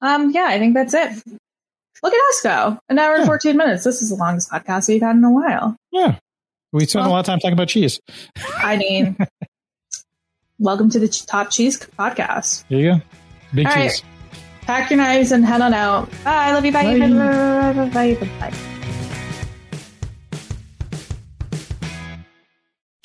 Um, yeah, I think that's it. Look at us go. An hour and 14 minutes. This is the longest podcast we've had in a while.
yeah we spent a lot of time talking about cheese
I mean, welcome to the Top Cheese podcast.
there you go big
All right.
cheese
Pack your knives and head on out. Bye. Love you. Bye.
Bye.
Bye. Bye. Bye. Bye. Bye.